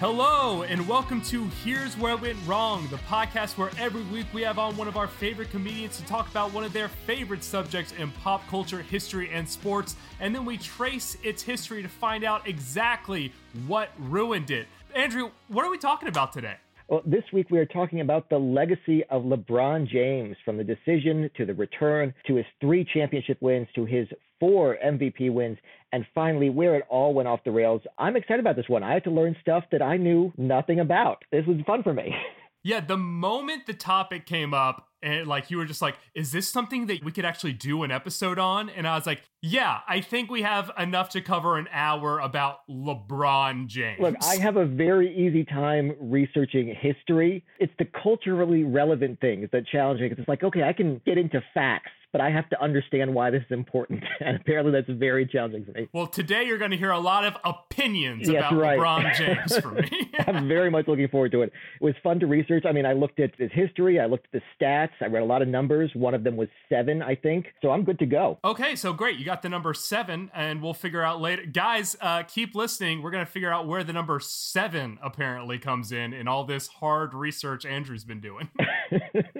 Hello, and welcome to Here's Where It Went Wrong, the podcast where every week we have on one of our favorite comedians to talk about one of their favorite subjects in pop culture, history, and sports, and then we trace its history to find out exactly what ruined it. Andrew, what are we talking about today? Well, this week we are talking about the legacy of LeBron James from the decision to the return to his three championship wins to his four MVP wins and finally where it all went off the rails. I'm excited about this one. I had to learn stuff that I knew nothing about. This was fun for me. Yeah, the moment the topic came up, and like you were just like, is this something that we could actually do an episode on? And I was like, yeah, I think we have enough to cover an hour about LeBron James. Look, I have a very easy time researching history. It's the culturally relevant things that challenge me because it's like, okay, I can get into facts but I have to understand why this is important. And apparently that's very challenging for me. Well, today you're going to hear a lot of opinions yes, about right. LeBron James from me. I'm very much looking forward to it. It was fun to research. I mean, I looked at his history, I looked at the stats, I read a lot of numbers. One of them was seven, I think. So I'm good to go. Okay, so great. You got the number seven, and we'll figure out later. Guys, uh, keep listening. We're going to figure out where the number seven apparently comes in in all this hard research Andrew's been doing.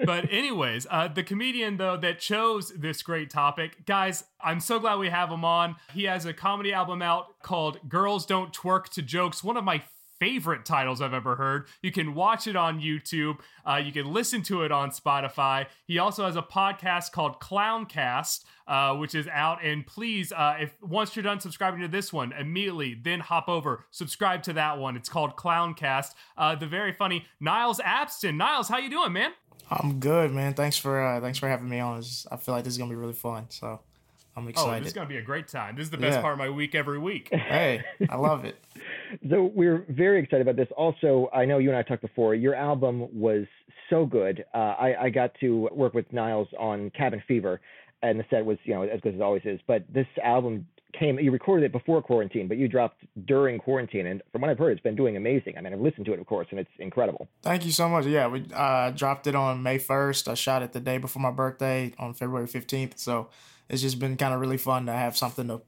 but, anyways, uh, the comedian, though, that chose this great topic. Guys, I'm so glad we have him on. He has a comedy album out called Girls Don't Twerk to Jokes, one of my favorite titles I've ever heard. You can watch it on YouTube. Uh, you can listen to it on Spotify. He also has a podcast called Clowncast, uh, which is out. And please, uh, if once you're done subscribing to this one, immediately then hop over, subscribe to that one. It's called Clowncast. Uh, the very funny Niles Abston. Niles, how you doing, man? I'm good, man. Thanks for uh, thanks for having me on. I feel like this is gonna be really fun. So I'm excited. Oh, this is gonna be a great time. This is the best yeah. part of my week every week. Hey, I love it. so we're very excited about this. Also, I know you and I talked before. Your album was so good. Uh, I, I got to work with Niles on Cabin Fever, and the set was you know as good as it always is. But this album came you recorded it before quarantine but you dropped during quarantine and from what i've heard it's been doing amazing. I mean i've listened to it of course and it's incredible. Thank you so much. Yeah we uh, dropped it on may 1st i shot it the day before my birthday on february 15th so it's just been kind of really fun to have something to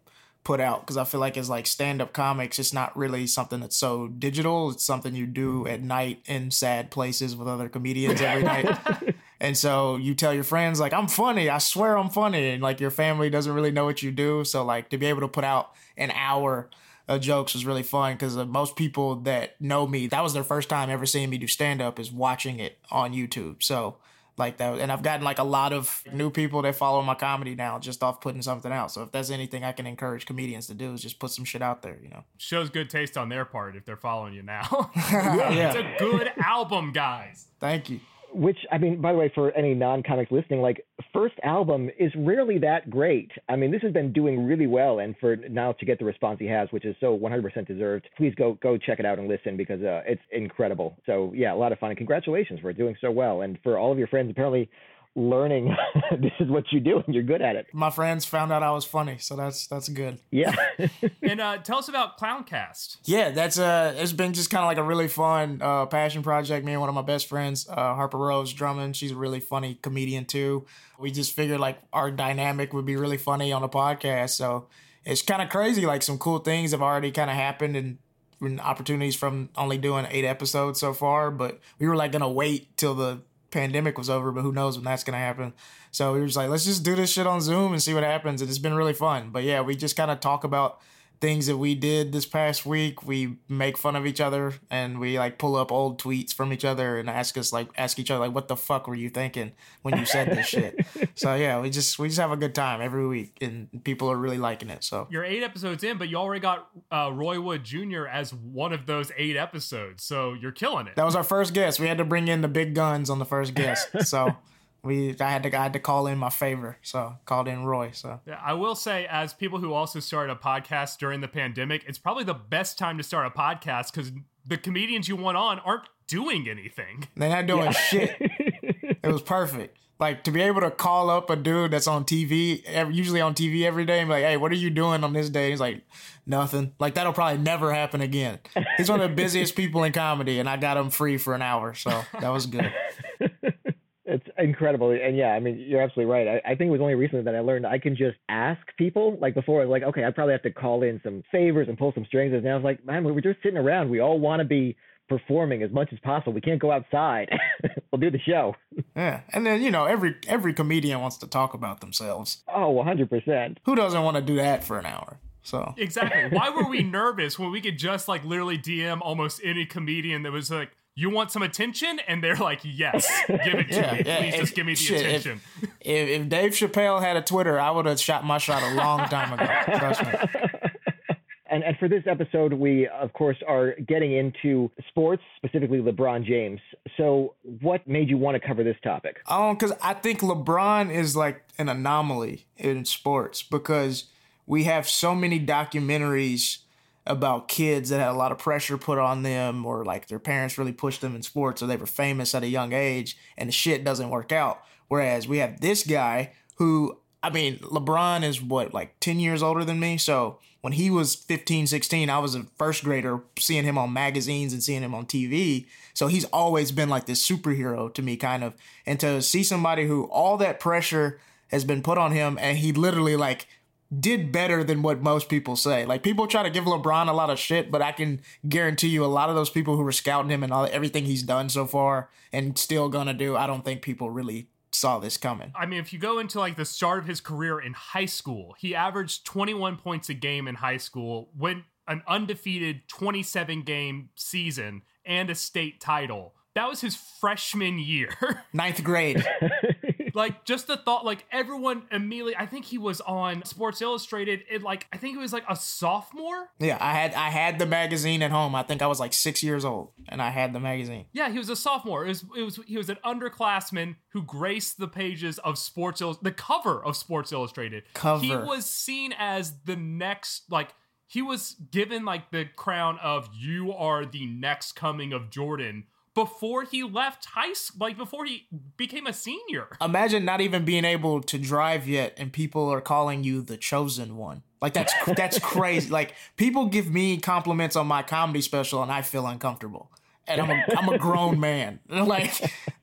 put out because i feel like it's like stand-up comics it's not really something that's so digital. It's something you do at night in sad places with other comedians every night And so you tell your friends, like, I'm funny, I swear I'm funny. And like your family doesn't really know what you do. So, like, to be able to put out an hour of jokes was really fun because uh, most people that know me, that was their first time ever seeing me do stand up, is watching it on YouTube. So, like that and i've gotten like a lot of new people that follow my comedy now just off putting something out so if there's anything i can encourage comedians to do is just put some shit out there you know shows good taste on their part if they're following you now yeah. it's a good album guys thank you which I mean, by the way, for any non-comics listening, like first album is rarely that great. I mean, this has been doing really well, and for now to get the response he has, which is so 100% deserved, please go go check it out and listen because uh, it's incredible. So yeah, a lot of fun, and congratulations for doing so well, and for all of your friends apparently learning this is what you do and you're good at it. My friends found out I was funny, so that's that's good. Yeah. and uh, tell us about Clowncast. Yeah, that's uh it's been just kind of like a really fun uh, passion project. Me and one of my best friends, uh, Harper Rose Drummond, she's a really funny comedian too. We just figured like our dynamic would be really funny on a podcast, so it's kind of crazy. Like some cool things have already kind of happened and opportunities from only doing eight episodes so far. But we were like gonna wait till the pandemic was over, but who knows when that's gonna happen. So we were just like, let's just do this shit on Zoom and see what happens. And it's been really fun. But yeah, we just kind of talk about things that we did this past week. We make fun of each other and we like pull up old tweets from each other and ask us like ask each other like what the fuck were you thinking when you said this shit. So yeah, we just we just have a good time every week and people are really liking it. So you're eight episodes in, but you already got uh, Roy Wood Jr. as one of those eight episodes. So you're killing it. That was our first guest. We had to bring in the big guns on the first guest. So we I had to I had to call in my favor, so called in Roy. So yeah, I will say, as people who also started a podcast during the pandemic, it's probably the best time to start a podcast because the comedians you want on aren't doing anything. They're not doing yeah. shit. it was perfect. Like to be able to call up a dude that's on TV, usually on TV every day, and be like, "Hey, what are you doing on this day?" He's like, "Nothing." Like that'll probably never happen again. He's one of the busiest people in comedy, and I got him free for an hour, so that was good. It's incredible. And yeah, I mean, you're absolutely right. I, I, think it was only recently that I learned I can just ask people. Like before, I was like, okay, I probably have to call in some favors and pull some strings. And now I was like, man, we're just sitting around. We all want to be performing as much as possible. We can't go outside. we'll do the show. Yeah. And then, you know, every every comedian wants to talk about themselves. Oh, 100%. Who doesn't want to do that for an hour? So Exactly. Why were we nervous when we could just like literally DM almost any comedian that was like you want some attention? And they're like, yes, give it to yeah, me. Yeah, Please if, just give me the shit, attention. If, if, Dave Chappelle had a Twitter, I would have shot my shot a long time ago. Trust me. And, and for this episode, we, of course, are getting into sports, specifically LeBron James. So, what made you want to cover this topic? Um, because I think LeBron is like an anomaly in sports because we have so many documentaries about kids that had a lot of pressure put on them or like their parents really pushed them in sports or they were famous at a young age and the shit doesn't work out. Whereas we have this guy who, I mean, LeBron is what, like 10 years older than me. So when he was 15, 16, I was a first grader seeing him on magazines and seeing him on TV. So he's always been like this superhero to me, kind of. And to see somebody who all that pressure has been put on him and he literally like did better than what most people say. Like people try to give LeBron a lot of shit, but I can guarantee you a lot of those people who were scouting him and all everything he's done so far and still gonna do, I don't think people really saw this coming. I mean, if you go into like the start of his career in high school, he averaged 21 points a game in high school, went an undefeated 27 game season and a state title. That was his freshman year. Ninth grade. like just the thought, like everyone immediately. I think he was on Sports Illustrated. It like I think it was like a sophomore. Yeah, I had I had the magazine at home. I think I was like six years old, and I had the magazine. Yeah, he was a sophomore. It was it was he was an underclassman who graced the pages of Sports Illustrated, the cover of Sports Illustrated. Cover. He was seen as the next like he was given like the crown of you are the next coming of Jordan before he left high school, like before he became a senior. Imagine not even being able to drive yet, and people are calling you the chosen one. Like that's that's crazy. Like people give me compliments on my comedy special, and I feel uncomfortable. And I'm a I'm a grown man. Like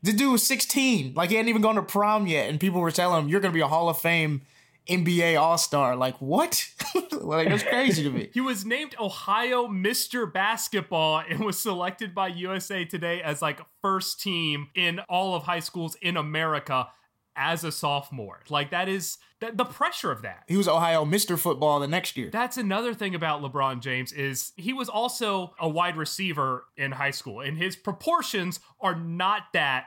the dude was 16. Like he hadn't even gone to prom yet, and people were telling him you're gonna be a Hall of Fame NBA All Star. Like what? like it's crazy to me. He was named Ohio Mr. Basketball and was selected by USA Today as like first team in all of high schools in America as a sophomore. Like that is the, the pressure of that. He was Ohio Mr. Football the next year. That's another thing about LeBron James is he was also a wide receiver in high school and his proportions are not that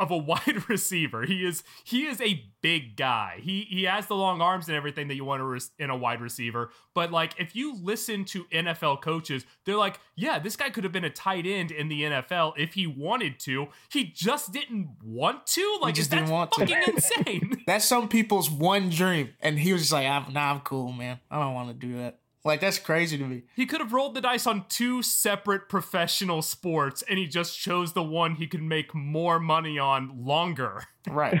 of a wide receiver. He is he is a big guy. He he has the long arms and everything that you want to in a wide receiver. But like if you listen to NFL coaches, they're like, yeah, this guy could have been a tight end in the NFL if he wanted to. He just didn't want to. Like he just didn't want fucking to. insane. That's some people's one dream, and he was just like, I'm, nah, I'm cool, man. I don't want to do that. Like that's crazy to me. He could have rolled the dice on two separate professional sports and he just chose the one he could make more money on longer. Right.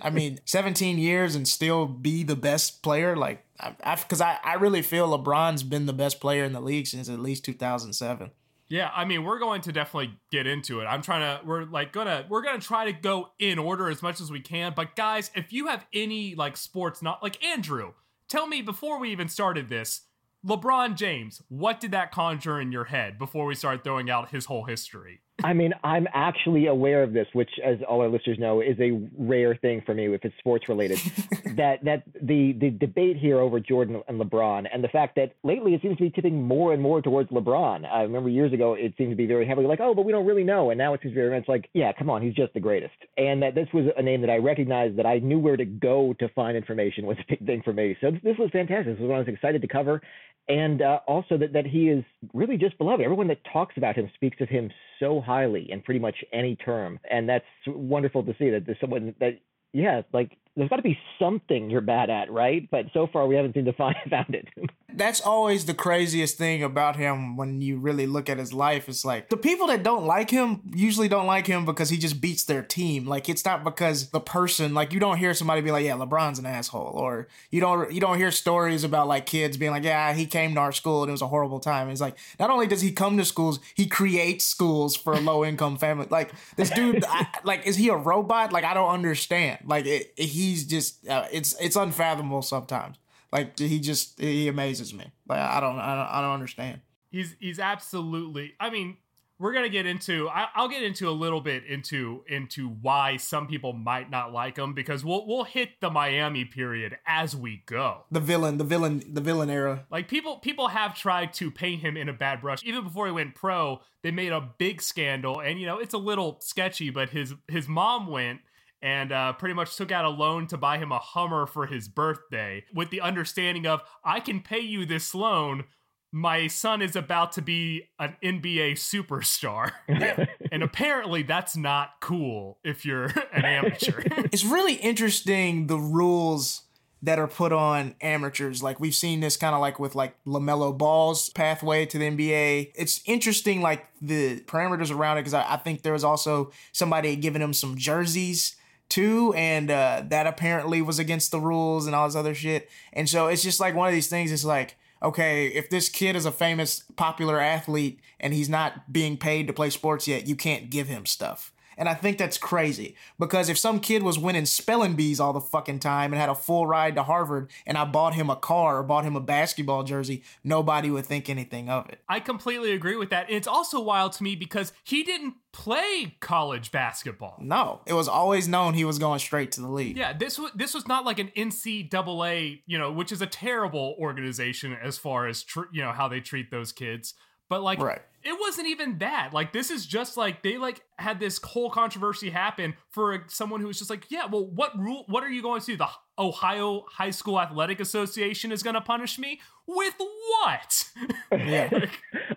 I mean, 17 years and still be the best player like I cuz I, I really feel LeBron's been the best player in the league since at least 2007. Yeah, I mean, we're going to definitely get into it. I'm trying to we're like to we're to try to go in order as much as we can, but guys, if you have any like sports not like Andrew tell me before we even started this, LeBron James, what did that conjure in your head before we started throwing out his whole history? I mean, I'm actually aware of this, which, as all our listeners know, is a rare thing for me if it's sports related. that that the the debate here over Jordan and LeBron, and the fact that lately it seems to be tipping more and more towards LeBron. I remember years ago it seemed to be very heavily like, oh, but we don't really know, and now it seems very much like, yeah, come on, he's just the greatest. And that this was a name that I recognized that I knew where to go to find information was a big thing for me. So this was fantastic. This was what I was excited to cover, and uh, also that, that he is really just beloved. Everyone that talks about him speaks of him so highly in pretty much any term, and that's wonderful to see that there's someone that yeah, like there's got to be something you're bad at, right? But so far we haven't seemed to find found it. That's always the craziest thing about him when you really look at his life. It's like the people that don't like him usually don't like him because he just beats their team. Like it's not because the person like you don't hear somebody be like, "Yeah, LeBron's an asshole," or you don't you don't hear stories about like kids being like, "Yeah, he came to our school and it was a horrible time." it's like not only does he come to schools, he creates schools for low income family. Like this dude, I, like is he a robot? Like I don't understand. Like it, it, he's just uh, it's it's unfathomable sometimes. Like he just he amazes me. Like I don't I don't, I don't understand. He's he's absolutely. I mean, we're gonna get into. I, will get into a little bit into into why some people might not like him because we'll we'll hit the Miami period as we go. The villain, the villain, the villain era. Like people people have tried to paint him in a bad brush. Even before he went pro, they made a big scandal, and you know it's a little sketchy. But his his mom went and uh, pretty much took out a loan to buy him a Hummer for his birthday with the understanding of, I can pay you this loan. My son is about to be an NBA superstar. and apparently, that's not cool if you're an amateur. it's really interesting the rules that are put on amateurs. Like we've seen this kind of like with like LaMelo Ball's pathway to the NBA. It's interesting, like the parameters around it, because I, I, think there was also somebody giving him some jerseys too, and uh, that apparently was against the rules and all this other shit. And so it's just like one of these things. It's like, okay, if this kid is a famous, popular athlete and he's not being paid to play sports yet, you can't give him stuff. And I think that's crazy because if some kid was winning spelling bees all the fucking time and had a full ride to Harvard and I bought him a car or bought him a basketball jersey, nobody would think anything of it. I completely agree with that. It's also wild to me because he didn't play college basketball. No, it was always known he was going straight to the league. Yeah, this was this was not like an NCAA, you know, which is a terrible organization as far as tr- you know how they treat those kids. But like, right it wasn't even that. Like this is just like they like had this whole controversy happen for someone who was just like, yeah, well, what rule? What are you going to do? The Ohio High School Athletic Association is going to punish me with what? Yeah.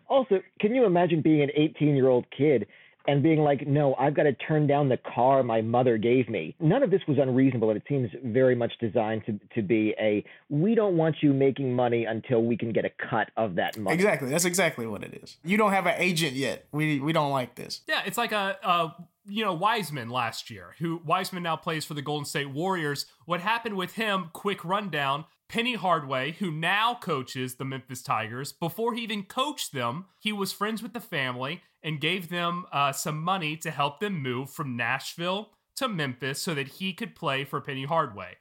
also, can you imagine being an 18 year old kid and being like, no, I've got to turn down the car my mother gave me. None of this was unreasonable, and it seems very much designed to, to be a we don't want you making money until we can get a cut of that money. Exactly. That's exactly what it is. You don't have an agent yet. We we don't like this. Yeah, it's like a, a you know Wiseman last year, who Wiseman now plays for the Golden State Warriors. What happened with him? Quick rundown. Penny Hardaway, who now coaches the Memphis Tigers, before he even coached them, he was friends with the family and gave them uh, some money to help them move from Nashville to Memphis so that he could play for Penny Hardaway.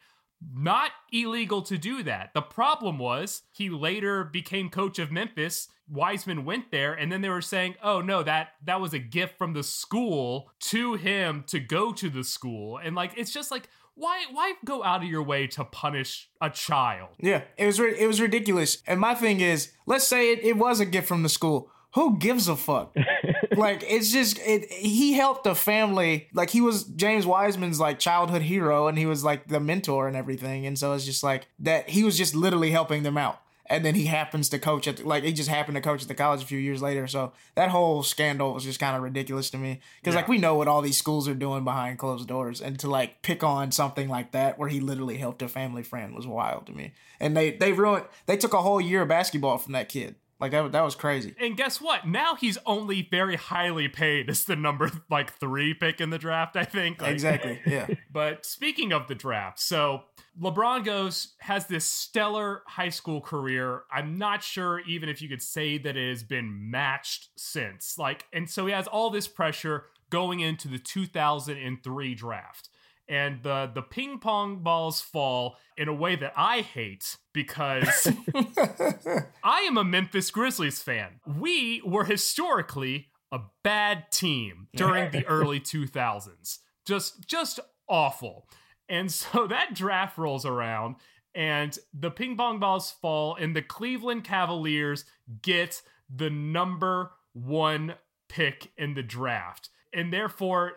Not illegal to do that. The problem was he later became coach of Memphis. Wiseman went there, and then they were saying, "Oh no, that that was a gift from the school to him to go to the school." And like, it's just like, why why go out of your way to punish a child? Yeah, it was it was ridiculous. And my thing is, let's say it, it was a gift from the school. Who gives a fuck? like it's just it he helped the family like he was James Wiseman's like childhood hero and he was like the mentor and everything and so it's just like that he was just literally helping them out and then he happens to coach at the, like he just happened to coach at the college a few years later. So that whole scandal was just kind of ridiculous to me because yeah. like we know what all these schools are doing behind closed doors, and to like pick on something like that where he literally helped a family friend was wild to me. And they they ruined they took a whole year of basketball from that kid. Like that, that was crazy. And guess what? Now he's only very highly paid as the number like three pick in the draft. I think. Like, exactly. Yeah. but speaking of the draft, so LeBron goes has this stellar high school career. I'm not sure even if you could say that it has been matched since. Like, and so he has all this pressure going into the 2003 draft. And the the ping pong balls fall in a way that I hate because I am a Memphis Grizzlies fan. We were historically a bad team during the early 2000s. Just just awful. And so that draft rolls around and the ping pong balls fall and the Cleveland Cavaliers get the number 1 pick in the draft. And therefore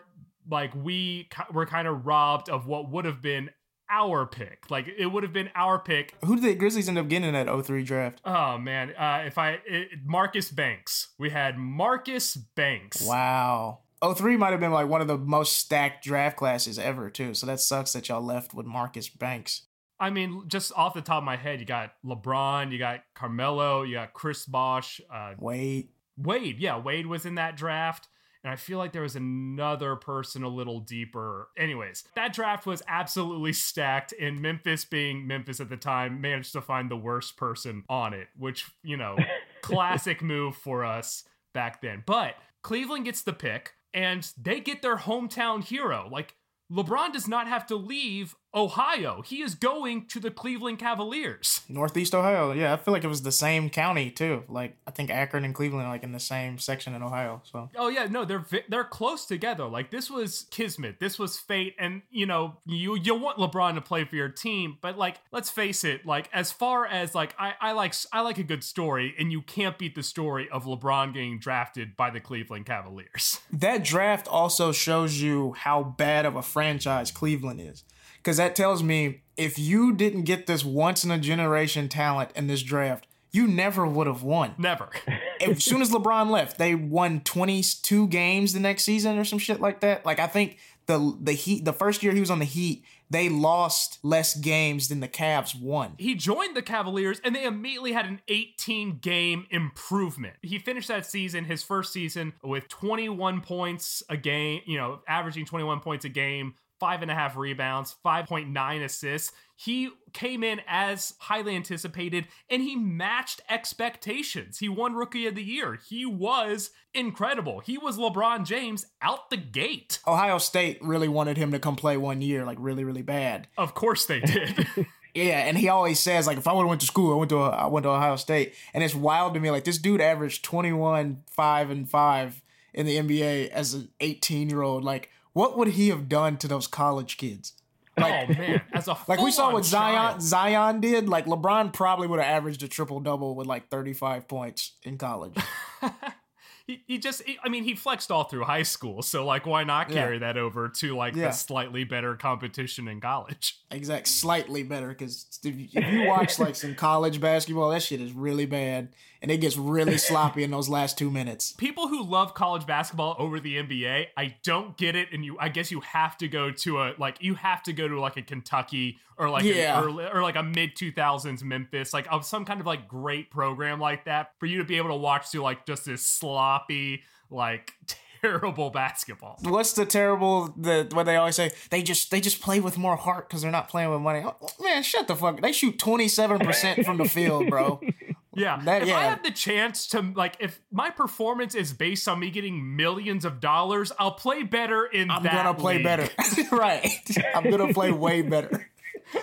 like we were kind of robbed of what would have been our pick. Like it would have been our pick. Who did the Grizzlies end up getting in that 03 draft? Oh man, uh, if I it, Marcus Banks. We had Marcus Banks. Wow. 03 might have been like one of the most stacked draft classes ever too. So that sucks that y'all left with Marcus Banks. I mean, just off the top of my head, you got LeBron, you got Carmelo, you got Chris Bosh, uh, Wade. Wade, yeah, Wade was in that draft. And I feel like there was another person a little deeper. Anyways, that draft was absolutely stacked, and Memphis, being Memphis at the time, managed to find the worst person on it, which, you know, classic move for us back then. But Cleveland gets the pick, and they get their hometown hero. Like, LeBron does not have to leave Ohio. He is going to the Cleveland Cavaliers. Northeast Ohio. Yeah, I feel like it was the same county too. Like I think Akron and Cleveland are like in the same section in Ohio. So. Oh yeah, no, they're they're close together. Like this was kismet. This was fate and you know, you you want LeBron to play for your team, but like let's face it, like as far as like I I like I like a good story and you can't beat the story of LeBron getting drafted by the Cleveland Cavaliers. That draft also shows you how bad of a franchise Cleveland is because that tells me if you didn't get this once in a generation talent in this draft, you never would have won. Never. as soon as LeBron left, they won 22 games the next season or some shit like that. Like I think the the Heat the first year he was on the Heat, they lost less games than the Cavs won. He joined the Cavaliers and they immediately had an 18 game improvement. He finished that season, his first season, with 21 points a game, you know, averaging 21 points a game, five and a half rebounds, 5.9 assists. He came in as highly anticipated and he matched expectations. He won Rookie of the Year. He was incredible. He was LeBron James out the gate. Ohio State really wanted him to come play one year, like really, really bad. Of course they did. Yeah, and he always says like, if I would have went to school, I went to I went to Ohio State, and it's wild to me. Like this dude averaged twenty one five and five in the NBA as an eighteen year old. Like what would he have done to those college kids? Oh, like, oh man, as a like we saw what Zion child. Zion did. Like LeBron probably would have averaged a triple double with like thirty five points in college. he, he just he, I mean he flexed all through high school, so like why not carry Yeah. that over to like Yeah. the slightly better competition in college? exact, slightly better because if, if you watch like some college basketball, that shit is really bad, and it gets really sloppy in those last two minutes. People who love college basketball over the NBA, I don't get it, and you I guess you have to go to a like you have to go to like a Kentucky or like Yeah. an early, or like a mid two thousands Memphis, like of some kind of like great program like that for you to be able to watch through like just this sloppy like terrible basketball. What's the terrible the what they always say? They just they just play with more heart because they're not playing with money. Oh, Man, shut the fuck. They shoot twenty seven percent from the field, bro. Yeah. That- if I have the chance to like if my performance is based on me getting millions of dollars, I'll play better in I'm that gonna play league. better. right. I'm gonna play way better.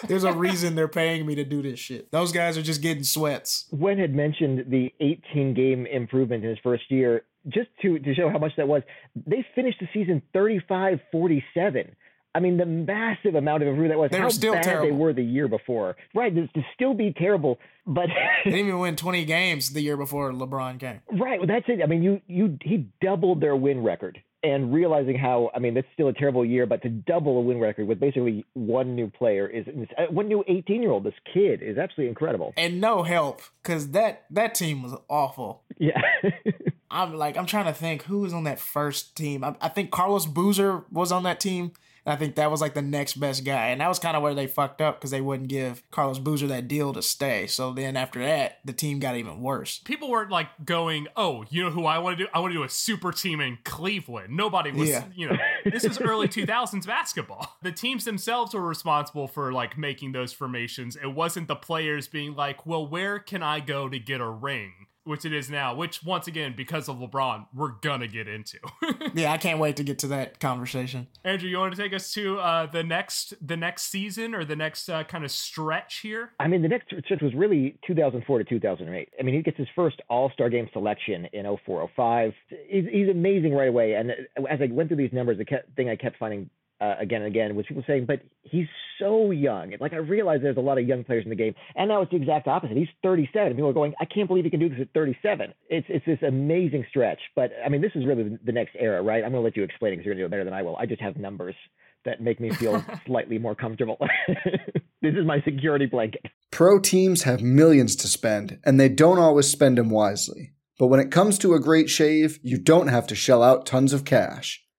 There's a reason they're paying me to do this shit. Those guys are just getting sweats. Wen had mentioned the 18 game improvement in his first year. Just to, to show how much that was, they finished the season 35 47. I mean, the massive amount of improvement that was. They how still bad they were the year before. Right, to, to still be terrible, but They didn't even win 20 games the year before LeBron came. right, well, that's it. I mean, you you he doubled their win record, and realizing how I mean that's still a terrible year, but to double a win record with basically one new player is uh, one new 18 year old. This kid is absolutely incredible. And no help, because that that team was awful. Yeah. I'm like, I'm trying to think who was on that first team. I, I think Carlos Boozer was on that team. I think that was like the next best guy. And that was kind of where they fucked up because they wouldn't give Carlos Boozer that deal to stay. So then after that, the team got even worse. People weren't like going, "Oh, you know who I want to do? I want to do a super team in Cleveland." Nobody was, Yeah. you know, this is early 2000s basketball. The teams themselves were responsible for like making those formations. It wasn't the players being like, "Well, where can I go to get a ring?" Which it is now, which once again, because of LeBron, we're gonna get into. yeah, I can't wait to get to that conversation. Andrew, you want to take us to uh, the next the next season or the next uh, kind of stretch here? I mean, the next stretch was really 2004 to 2008. I mean, he gets his first All Star Game selection in 04 05. He's, he's amazing right away. And as I went through these numbers, the thing I kept finding uh, again and again was people saying, but he's so young. Like I realize there's a lot of young players in the game, and now it's the exact opposite. He's 37. People are going, I can't believe he can do this at 37. It's it's this amazing stretch. But I mean, this is really the next era, right? I'm going to let you explain it because you're going to do it better than I will. I just have numbers that make me feel slightly more comfortable. this is my security blanket. Pro teams have millions to spend, and they don't always spend them wisely. But when it comes to a great shave, you don't have to shell out tons of cash.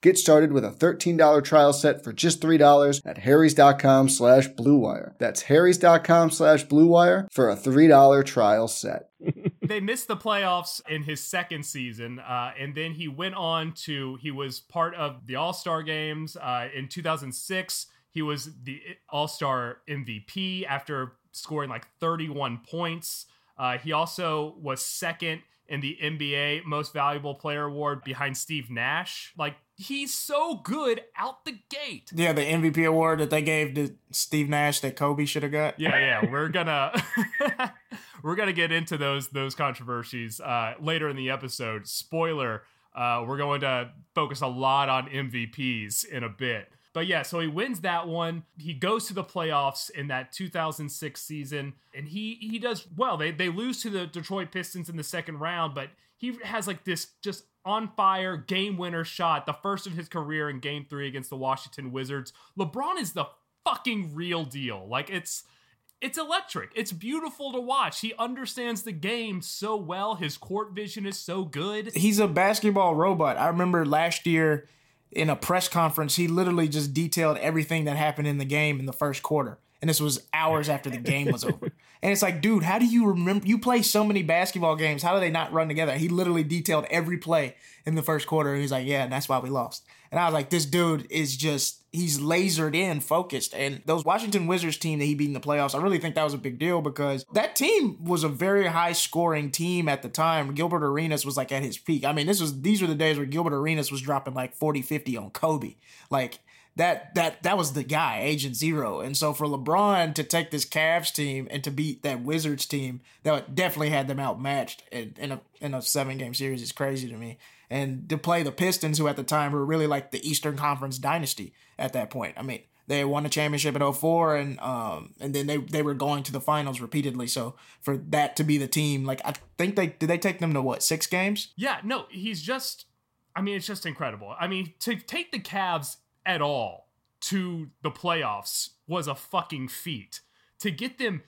Get started with a $13 trial set for just $3 at harrys.com slash bluewire. That's harrys.com slash bluewire for a $3 trial set. they missed the playoffs in his second season, uh, and then he went on to, he was part of the All-Star games uh, in 2006. He was the All-Star MVP after scoring like 31 points. Uh, he also was second in the NBA Most Valuable Player Award behind Steve Nash. Like, he's so good out the gate. Yeah, the MVP award that they gave to Steve Nash that Kobe should have got. Yeah, yeah. We're gonna we're gonna get into those those controversies uh, later in the episode. Spoiler: uh, we're going to focus a lot on MVPs in a bit. But yeah, so he wins that one. He goes to the playoffs in that 2006 season, and he he does well. They they lose to the Detroit Pistons in the second round, but he has like this just on fire game winner shot, the first of his career in Game Three against the Washington Wizards. LeBron is the fucking real deal. Like it's it's electric. It's beautiful to watch. He understands the game so well. His court vision is so good. He's a basketball robot. I remember last year in a press conference, he literally just detailed everything that happened in the game in the first quarter. And this was hours after the game was over. And it's like, dude, how do you remember? You play so many basketball games. How do they not run together? He literally detailed every play in the first quarter. And he's like, yeah, and that's why we lost. And I was like, this dude is just, he's lasered in, focused. And those Washington Wizards team that he beat in the playoffs, I really think that was a big deal because that team was a very high scoring team at the time. Gilbert Arenas was like at his peak. I mean, this was, these were the days where Gilbert Arenas was dropping like 40, 50 on Kobe. Like, that that that was the guy, Agent Zero. And so for LeBron to take this Cavs team and to beat that Wizards team that definitely had them outmatched in, in a in a seven game series is crazy to me. And to play the Pistons, who at the time were really like the Eastern Conference dynasty at that point. I mean, they won a championship in 04 and um and then they they were going to the finals repeatedly. So for that to be the team, like I think they did they take them to what, six games? Yeah, no, he's just I mean, it's just incredible. I mean, to take the Cavs at all to the playoffs was a fucking feat. To get them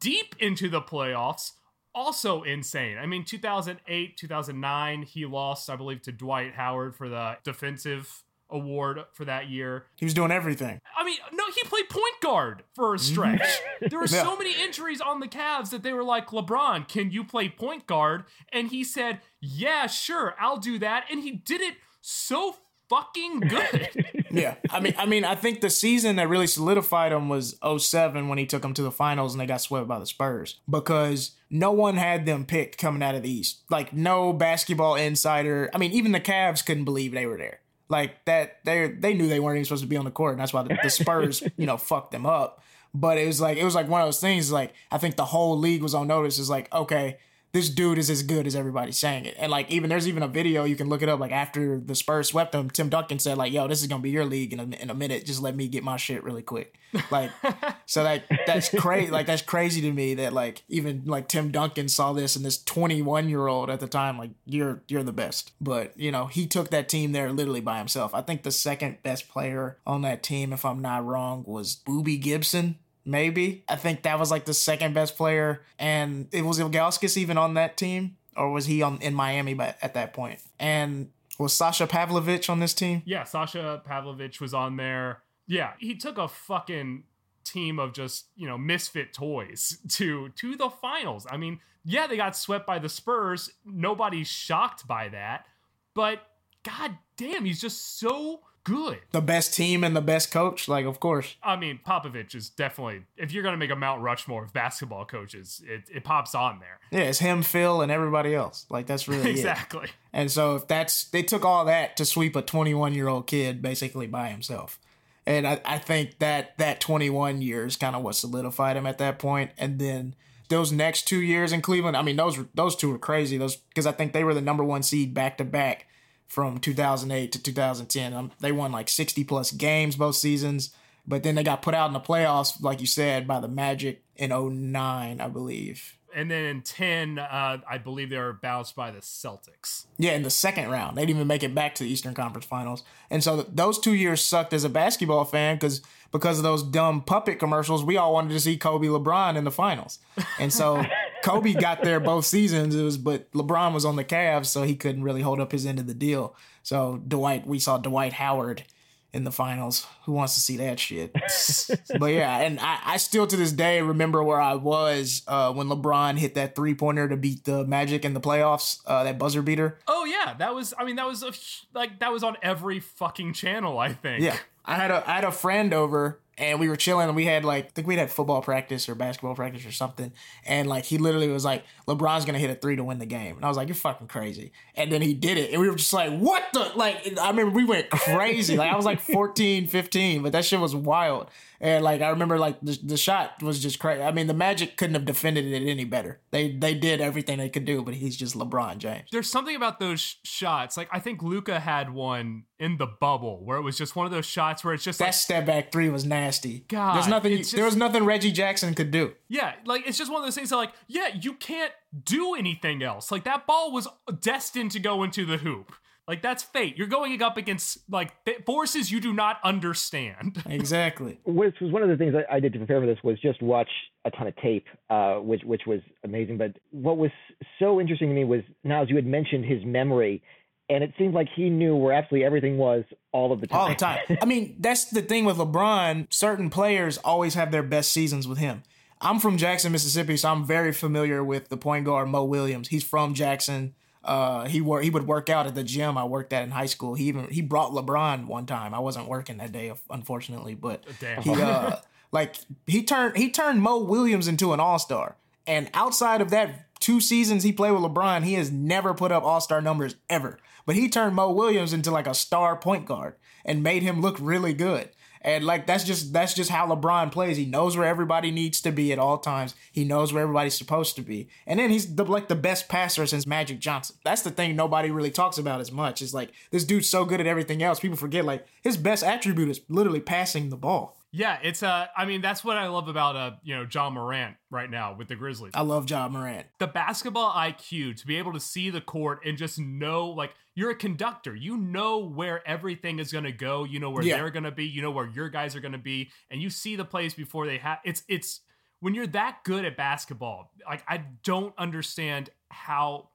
deep into the playoffs, also insane. I mean, 2008, 2009, he lost, I believe, to Dwight Howard for the defensive award for that year. He was doing everything. I mean, no, he played point guard for a stretch. there were yeah. so many injuries on the Cavs that they were like, LeBron, can you play point guard? And he said, Yeah, sure, I'll do that. And he did it so fucking good. yeah. I mean I mean I think the season that really solidified him was 07 when he took them to the finals and they got swept by the Spurs because no one had them picked coming out of the East. Like no basketball insider. I mean even the Cavs couldn't believe they were there. Like that they they knew they weren't even supposed to be on the court and that's why the, the Spurs, you know, fucked them up. But it was like it was like one of those things like I think the whole league was on notice is like okay, this dude is as good as everybody's saying it. And like even there's even a video you can look it up. Like after the Spurs swept them, Tim Duncan said like, "Yo, this is gonna be your league in a, in a minute. Just let me get my shit really quick." Like, so like that's crazy. Like that's crazy to me that like even like Tim Duncan saw this and this 21 year old at the time like you're you're the best. But you know he took that team there literally by himself. I think the second best player on that team, if I'm not wrong, was Boobie Gibson maybe. I think that was like the second best player, and it was Ilgauskas even on that team, or was he on in Miami But at that point? And was Sasha Pavlovic on this team? Yeah, Sasha Pavlovic was on there. Yeah, he took a fucking team of just you know misfit toys to to the finals. I mean, yeah, they got swept by the Spurs. Nobody's shocked by that, but god damn, he's just so good. The best team and the best coach, like of course. I mean, Popovich is definitely if you're gonna make a Mount Rushmore of basketball coaches, it, it pops on there. Yeah, it's him, Phil, and everybody else. Like that's really exactly. It. And so if that's they took all that to sweep a 21 year old kid basically by himself. And I, I think that that 21 years kind of what solidified him at that point. And then those next two years in Cleveland, I mean, those those two were crazy. Those because I think they were the number one seed back to back from 2008 to 2010. Um, they won like 60 plus games both seasons, but then they got put out in the playoffs, like you said, by the Magic in 09, I believe. And then in 10, uh, I believe they were bounced by the Celtics. Yeah, in the second round. They didn't even make it back to the Eastern Conference Finals. And so th- those two years sucked as a basketball fan because because of those dumb puppet commercials, we all wanted to see Kobe LeBron in the finals. And so Kobe got there both seasons. It was, but LeBron was on the Cavs, so he couldn't really hold up his end of the deal. So Dwight, we saw Dwight Howard in the finals. Who wants to see that shit? but yeah, and I, I, still to this day remember where I was uh, when LeBron hit that three pointer to beat the Magic in the playoffs. Uh, that buzzer beater. Oh yeah, that was. I mean, that was a, like that was on every fucking channel. I think. Yeah, I had a I had a friend over and we were chilling and we had like I think we had football practice or basketball practice or something. And like he literally was like, LeBron's gonna hit a three to win the game. And I was like, You're fucking crazy. And then he did it. And we were just like, What the like I remember we went crazy. like I was like 14, 15, but that shit was wild. And like I remember like the, the shot was just crazy. I mean the Magic couldn't have defended it any better. They they did everything they could do, but he's just LeBron James. There's something about those sh- shots. Like I think Luka had one in the bubble where it was just one of those shots where it's just that like, step back three was nasty. God, there's nothing. Just, there was nothing Reggie Jackson could do. Yeah, like it's just one of those things that like yeah, you can't do anything else. Like that ball was destined to go into the hoop. Like that's fate. You're going up against like forces you do not understand. Exactly. which was one of the things I, I, did to prepare for this was just watch a ton of tape, uh, which which was amazing. But what was so interesting to me was now as you had mentioned his memory, and it seemed like he knew where absolutely everything was all of the time. All the time. I mean, that's the thing with LeBron. Certain players always have their best seasons with him. I'm from Jackson, Mississippi, so I'm very familiar with the point guard Mo Williams. He's from Jackson. Uh, he wor- he would work out at the gym I worked at in high school. He even he brought LeBron one time. I wasn't working that day, unfortunately, but Damn. he uh, like he turned he turned Mo Williams into an all star. And outside of that two seasons he played with LeBron, he has never put up all star numbers ever. But he turned Mo Williams into like a star point guard and made him look really good. And like that's just that's just how LeBron plays. He knows where everybody needs to be at all times. He knows where everybody's supposed to be. And then he's the, like the best passer since Magic Johnson. That's the thing nobody really talks about as much. Is like this dude's so good at everything else. People forget like his best attribute is literally passing the ball. Yeah, it's uh I mean that's what I love about uh you know Ja Morant right now with the Grizzlies. I love Ja Morant. The basketball IQ to be able to see the court and just know like you're a conductor. You know where everything is going to go, you know where yeah. they're going to be, you know where your guys are going to be and you see the plays before they have it's it's when you're that good at basketball. Like I don't understand how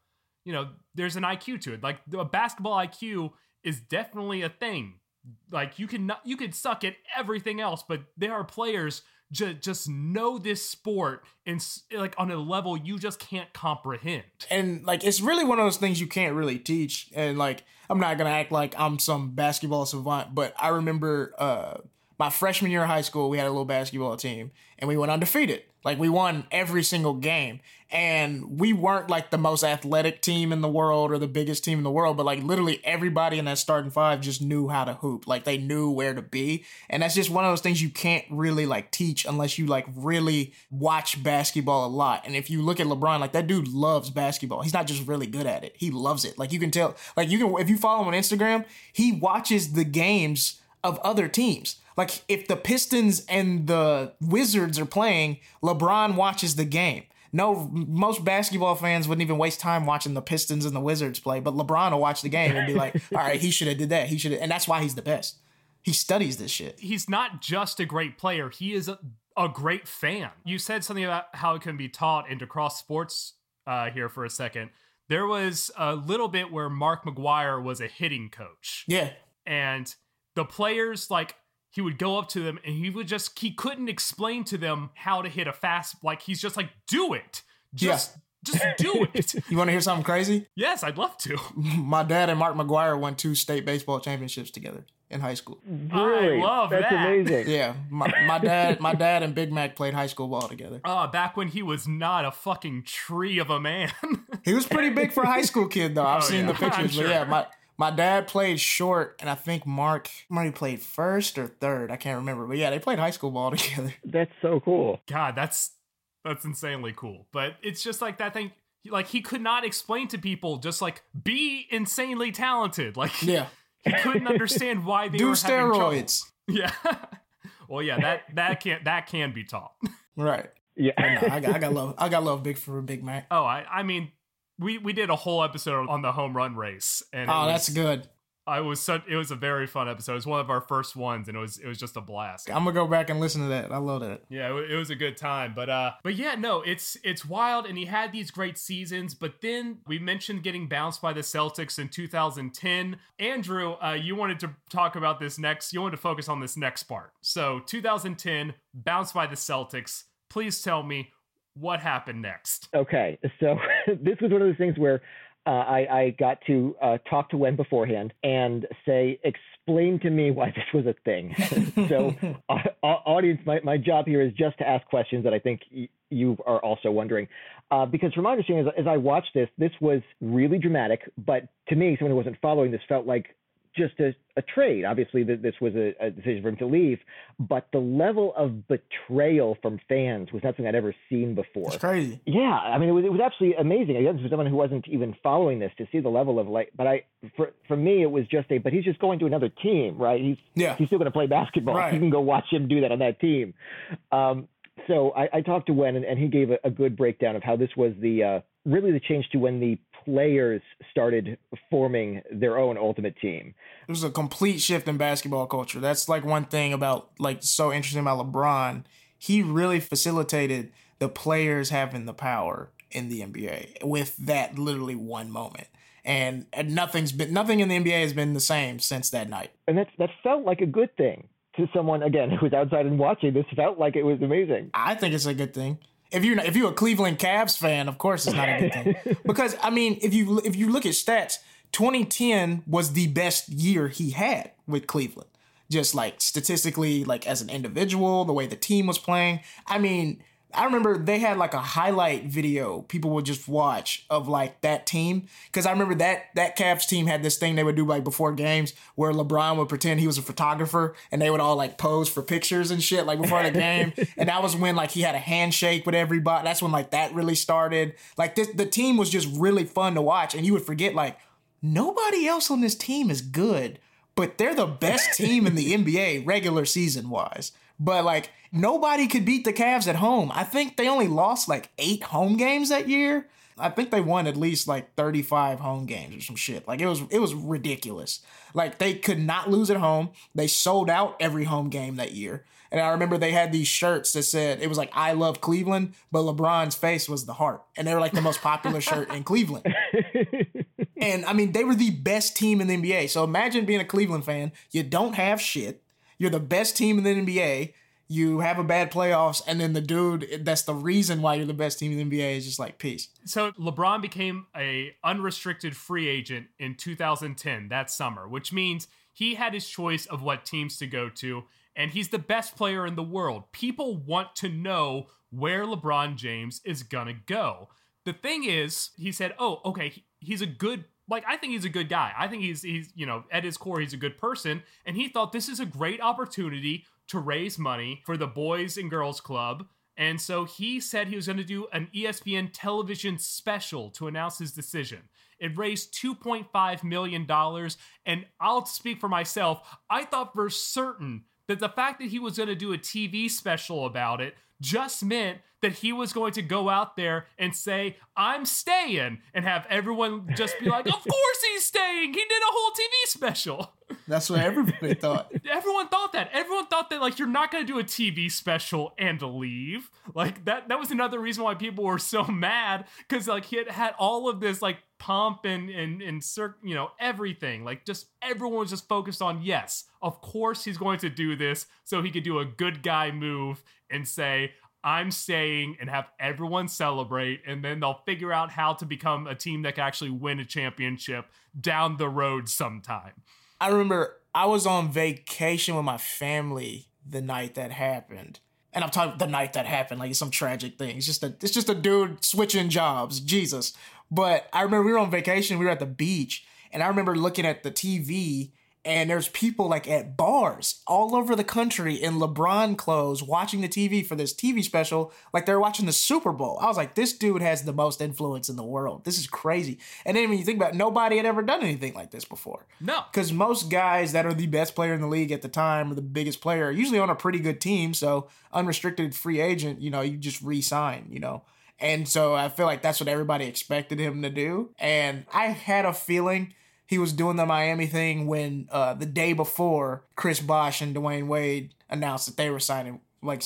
you know there's an IQ to it. Like the basketball IQ is definitely a thing like you can not, you can suck at everything else, but there are players just just know this sport and like on a level you just can't comprehend. And like it's really one of those things you can't really teach. And like I'm not gonna act like I'm some basketball savant, but I remember uh my freshman year of high school, we had a little basketball team and we went undefeated. Like we won every single game. And we weren't like the most athletic team in the world or the biggest team in the world, but like literally everybody in that starting five just knew how to hoop. Like they knew where to be. And that's just one of those things you can't really like teach unless you like really watch basketball a lot. And if you look at LeBron, like that dude loves basketball. He's not just really good at it. He loves it. Like you can tell, like you can, if you follow him on Instagram, he watches the games of other teams. Like if the Pistons and the Wizards are playing, LeBron watches the game. No, most basketball fans wouldn't even waste time watching the Pistons and the Wizards play, but LeBron will watch the game and be like, "All right, he should have did that. He should," and that's why he's the best. He studies this shit. He's not just a great player; he is a, a great fan. You said something about how it can be taught into cross sports uh, here for a second. There was a little bit where Mark McGwire was a hitting coach. Yeah, and the players like he would go up to them and he would just he couldn't explain to them how to hit a fast like he's just like do it. Just yeah. just do it. You want to hear something crazy? Yes i'd love to. My dad and Mark McGwire won two state baseball championships together in high school. Really? i love that's that. amazing. Yeah. My, my dad my dad and big mac played high school ball together. Uh back when he was not a fucking tree of a man. He was pretty big for a high school kid though. I've Oh, seen yeah. the pictures I'm but yeah my my dad played short, and I think Mark Mark played first or third. I can't remember, but yeah, they played high school ball together. That's so cool. god that's that's insanely cool but it's just like that thing like he could not explain to people just like be insanely talented like Yeah, he couldn't understand why they do were steroids. Yeah. well, yeah, that that can that can be taught. Right. Yeah. No, I got I got love I got love big for Big Mac. Oh, I I mean, we we did a whole episode on the home run race, and Oh, was, that's good. I was such it was a very fun episode. It was one of our first ones, and it was it was just a blast. I'm gonna go back and listen to that. I love that. Yeah, it, it was a good time, but uh, but yeah, no, it's it's wild, and he had these great seasons. But then we mentioned getting bounced by the Celtics in 2010. Andrew, uh, you wanted to talk about this next. You wanted to focus on this next part. So 2010, bounced by the Celtics. Please tell me what happened next. Okay, so this was one of those things where uh, I, I got to uh, talk to Wen beforehand and say, explain to me why this was a thing. so, uh, audience, my, my job here is just to ask questions that I think y- you are also wondering. Uh, because from my understanding, as, as I watched this, this was really dramatic. But to me, someone who wasn't following this felt like just a, a trade. Obviously, that this was a, a decision for him to leave, but the level of betrayal from fans was nothing I'd ever seen before. It's crazy. Yeah, I mean, it was it was absolutely amazing. Again, for someone who wasn't even following this to see the level of like, but I for for me it was just a, but he's just going to another team, right? He's Yeah. he's still going to play basketball. Right. You can go watch him do that on that team. Um, so I, I talked to Wen, and, and he gave a, a good breakdown of how this was the uh, really the change to when the players started forming their own ultimate team. It was a complete shift in basketball culture. That's like one thing about like so interesting about LeBron. He really facilitated the players having the power in the NBA with that literally one moment. And, and nothing's been nothing in the NBA has been the same since that night. and that's that felt like a good thing to someone again who was outside and watching. This felt like it was amazing. I think it's a good thing. If you're not, if you're a Cleveland Cavs fan, of course it's not a good thing. because I mean, if you if you look at stats, 2010 was the best year he had with Cleveland. Just like statistically, like as an individual, the way the team was playing. I mean, I remember they had like a highlight video people would just watch of like that team. Because I remember that that Cavs team had this thing they would do like before games where LeBron would pretend he was a photographer and they would all like pose for pictures and shit like before the game. And that was when like he had a handshake with everybody. That's when like that really started. Like this the team was just really fun to watch. And you would forget like nobody else on this team is good but they're the best team in the NBA regular season wise. But like nobody could beat the Cavs at home. I think they only lost like eight home games that year. I think they won at least like 35 home games or some shit. Like it was it was ridiculous. Like they could not lose at home. They sold out every home game that year. And I remember they had these shirts that said it was like I love Cleveland, but LeBron's face was the heart. And they were like the most popular shirt in Cleveland. And I mean, they were the best team in the NBA. So imagine being a Cleveland fan. You don't have shit. You're the best team in the NBA. You have a bad playoffs, and then the dude that's the reason why you're the best team in the NBA is just like peace. So LeBron became a unrestricted free agent in 2010 that summer, which means he had his choice of what teams to go to. and he's the best player in the world. People want to know where LeBron James is to go. The thing is, he said, "Oh, okay, he's a good like I think he's a good guy. I think he's he's you know at his core he's a good person and he thought this is a great opportunity to raise money for the Boys and Girls Club. And so he said he was going to do an ESPN television special to announce his decision. It raised $2.5 million. And I'll speak for myself. I thought for certain that the fact that he was going to do a TV special about it just meant that he was going to go out there and say, I'm staying, and have everyone just be like, Of course he's staying. He did a whole TV special. That's what everybody thought. Everyone thought that. Everyone thought that like you're not going to do a TV special and leave. Like that that was another reason why people were so mad cuz like he had had all of this like pomp and and and cir- you know everything. Like just everyone was just focused on yes, of course he's going to do this so he could do a good guy move and say I'm staying and have everyone celebrate, and then they'll figure out how to become a team that can actually win a championship down the road sometime. I remember I was on vacation with my family the night that happened. And I'm talking the night that happened, like some tragic thing. It's just a it's just a dude switching jobs. Jesus. But I remember we were on vacation, we were at the beach, and I remember looking at the TV and there's people like at bars all over the country in LeBron clothes watching the TV for this TV special, like they're watching the Super Bowl. I was like, this dude has the most influence in the world. This is crazy. And then when you think about it, nobody had ever done anything like this before. No. Because most guys that are the best player in the league at the time or the biggest player are usually on a pretty good team. So unrestricted free agent, you know, you just re-sign, you know. And so I feel like that's what everybody expected him to do. And I had a feeling he was doing the Miami thing when uh, the day before Chris Bosh and Dwyane Wade announced that they were signing. Like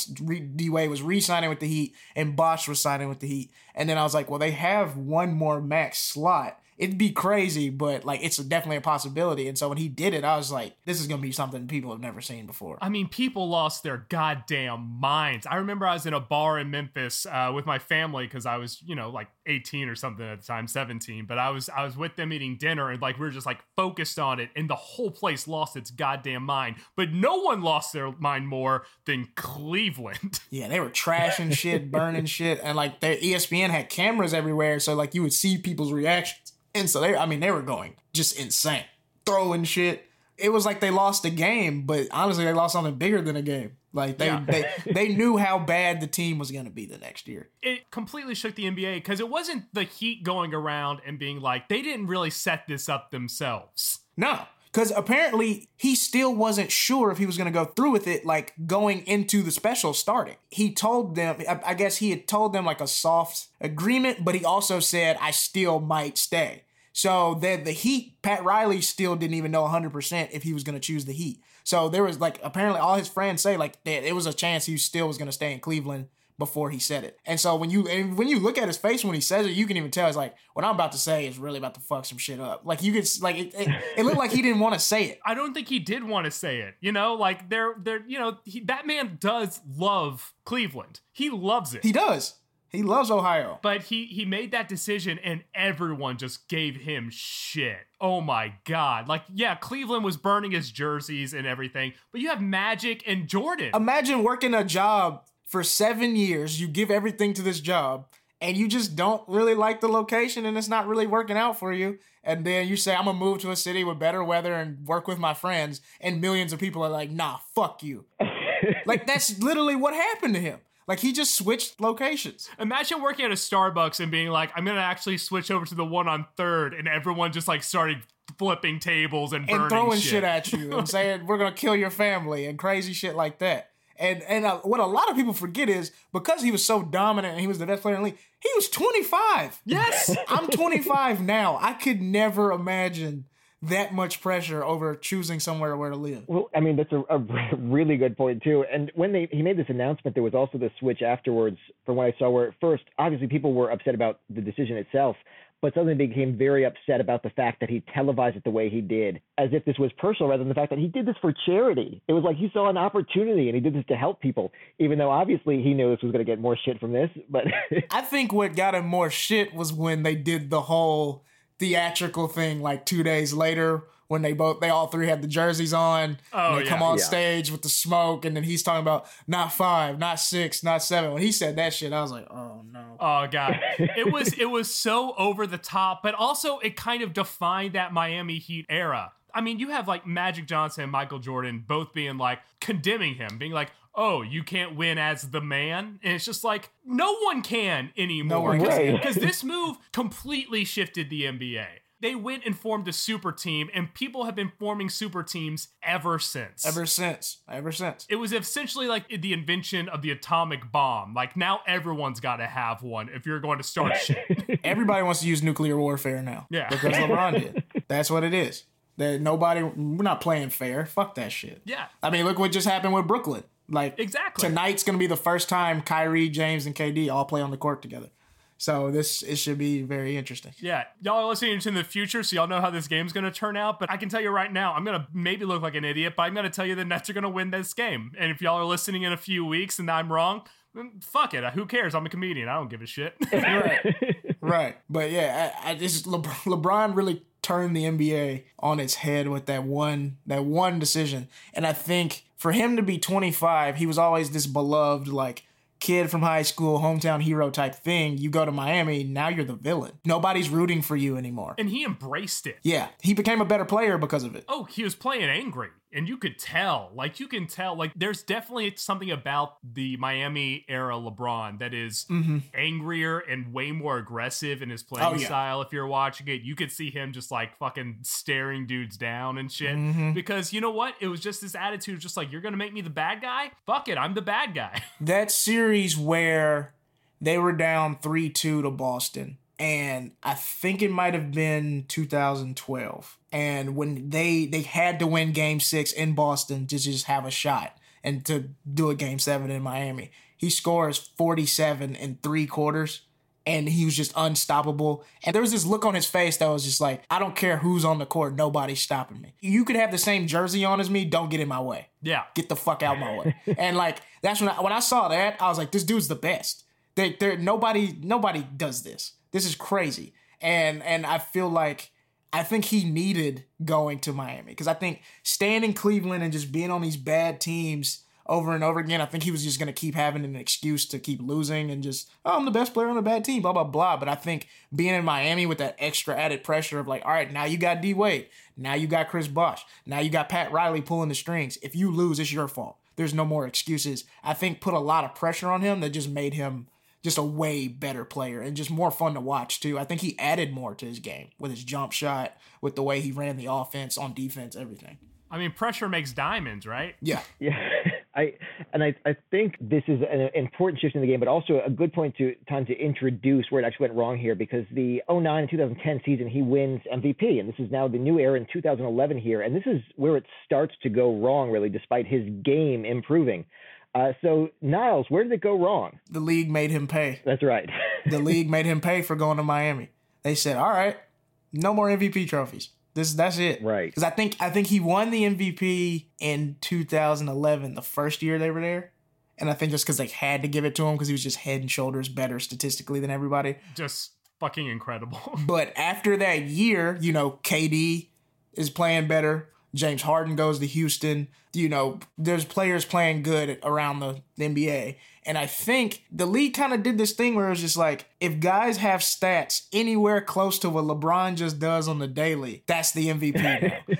D Wade was re-signing with the Heat and Bosh was signing with the Heat, and then I was like, well, they have one more max slot it'd be crazy, but like it's definitely a possibility. And so when he did it, I was like, this is gonna be something people have never seen before. I mean, people lost their goddamn minds. I remember I was in a bar in Memphis uh, with my family because I was, you know, like 18 or something at the time, 17. But I was I was with them eating dinner and like we were just like focused on it, and the whole place lost its goddamn mind. But no one lost their mind more than Cleveland. Yeah, they were trashing shit, burning shit, and like their ESPN had cameras everywhere, so like you would see people's reactions. And so they, I mean, they were going just insane, throwing shit. It was like they lost a game, but honestly, they lost something bigger than a game. Like they, yeah. they, they knew how bad the team was going to be the next year. It completely shook the NBA because it wasn't the Heat going around and being like they didn't really set this up themselves. No, because apparently he still wasn't sure if he was going to go through with it, like going into the special starting. He told them, I guess he had told them like a soft agreement, but he also said, I still might stay. So the the Heat, Pat Riley still didn't even know 100% if he was going to choose the Heat. So there was like apparently all his friends say like that it was a chance he still was going to stay in Cleveland before he said it. And so when you and when you look at his face when he says it, you can even tell it's like what I'm about to say is really about to fuck some shit up. Like you could like it, it, it looked like he didn't want to say it. I don't think he did want to say it. You know, like they're they're you know he, that man does love Cleveland. He loves it. He does. He loves Ohio. But he he made that decision and everyone just gave him shit. Oh my god. Like yeah, Cleveland was burning his jerseys and everything, but you have Magic and Jordan. Imagine working a job for 7 years, you give everything to this job and you just don't really like the location and it's not really working out for you and then you say i'm gonna move to a city with better weather and work with my friends and millions of people are like nah fuck you like that's literally what happened to him like he just switched locations. Imagine working at a Starbucks and being like, I'm gonna actually switch over to the one on third, and everyone just like started flipping tables and and throwing shit. shit at you and saying we're gonna kill your family and crazy shit like that. And and uh, what a lot of people forget is because he was so dominant and he was the best player in the league, he was 25. Yes, I'm 25 now. I could never imagine that much pressure over choosing somewhere where to live. Well, I mean that's a, a really good point too. And when they he made this announcement, there was also the switch afterwards. From what I saw, where at first obviously people were upset about the decision itself, but suddenly became very upset about the fact that he televised it the way he did, as if this was personal rather than the fact that he did this for charity. It was like he saw an opportunity and he did this to help people, even though obviously he knew this was going to get more shit from this. But I think what got him more shit was when they did the whole theatrical thing like two days later when they both they all three had the jerseys on. Oh, and they yeah. come on Yeah. stage with the smoke, and then he's talking about not five, not six, not seven. When he said that shit, I was like, oh no. Oh god, it was it was so over the top, but also it kind of defined that Miami Heat era. I mean, you have like Magic Johnson and Michael Jordan both being like condemning him, being like, "Oh, you can't win as the man," and it's just like no one can anymore one can. because this move completely shifted the NBA. They went and formed a super team, and people have been forming super teams ever since. Ever since, ever since. it was essentially like the invention of the atomic bomb. Like now everyone's got to have one if you're going to start shit. Everybody wants to use nuclear warfare now. Yeah. Because LeBron did. That's what it is. That nobody we're not playing fair. Fuck that shit. Yeah, I mean, look what just happened with Brooklyn. Like exactly. tonight's gonna be the first time Kyrie, James, and KD all play on the court together. So this it should be very interesting. Yeah, y'all are listening to the future, so y'all know how this game's gonna turn out. But I can tell you right now, I'm gonna maybe look like an idiot, but I'm gonna tell you the Nets are gonna win this game. And if y'all are listening in a few weeks and I'm wrong, fuck it. Who cares? I'm a comedian. I don't give a shit. right. right. But yeah, I, I just LeBron, LeBron really turned the NBA on its head with that one that one decision. And I think for him to be 25, he was always this beloved like kid from high school, hometown hero type thing. You go to Miami, now you're the villain. Nobody's rooting for you anymore. and he embraced it. Yeah, he became a better player because of it. Oh, he was playing angry, and you could tell. Like you can tell. Like there's definitely something about the Miami era LeBron that is angrier and way more aggressive in his playing Oh, yeah. style. If you're watching it, you could see him just like fucking staring dudes down and shit. Mm-hmm. Because you know what? It was just this attitude, just like you're gonna make me the bad guy. Fuck it, I'm the bad guy. that series where they were down 3-2 to Boston and I think it might have been 2012 and when they they had to win game 6 in Boston to just have a shot and to do a game 7 in Miami he scores 47 in 3 quarters and he was just unstoppable. And there was this look on his face that was just like, I don't care who's on the court, nobody's stopping me. You could have the same jersey on as me, don't get in my way yeah. get the fuck out my way. and like that's when I, when I saw that, I was like, this dude's the best. They, there nobody nobody does this. This is crazy. And and I feel like I think he needed going to Miami because I think staying in Cleveland and just being on these bad teams over and over again, I think he was just gonna keep having an excuse to keep losing and just oh, I'm the best player on a bad team, blah blah blah. But I think being in Miami with that extra added pressure of like, all right, now you got D Wade, now you got Chris Bosh, now you got Pat Riley pulling the strings. If you lose, it's your fault. There's no more excuses. I think put a lot of pressure on him that just made him just a way better player and just more fun to watch too. I think he added more to his game with his jump shot, with the way he ran the offense on defense, everything. I mean, pressure makes diamonds, right? Yeah. Yeah. I and I, I think this is an important shift in the game, but also a good point to time to introduce where it actually went wrong here because the 09 and 2010 season he wins MVP, and this is now the new era in 2011 here, and this is where it starts to go wrong really, despite his game improving. Uh, so Niles, where did it go wrong? The league made him pay. That's right. The league made him pay for going to Miami. They said, "All right, no more MVP trophies. This that's it." Right. Because I think I think he won the MVP in 2011, the first year they were there, and I think just because they had to give it to him because he was just head and shoulders better statistically than everybody. Just fucking incredible. But after that year, you know, KD is playing better. James Harden goes to Houston. You know, there's players playing good around the NBA. And I think the league kind of did this thing where it was just like, if guys have stats anywhere close to what LeBron just does on the daily, that's the MVP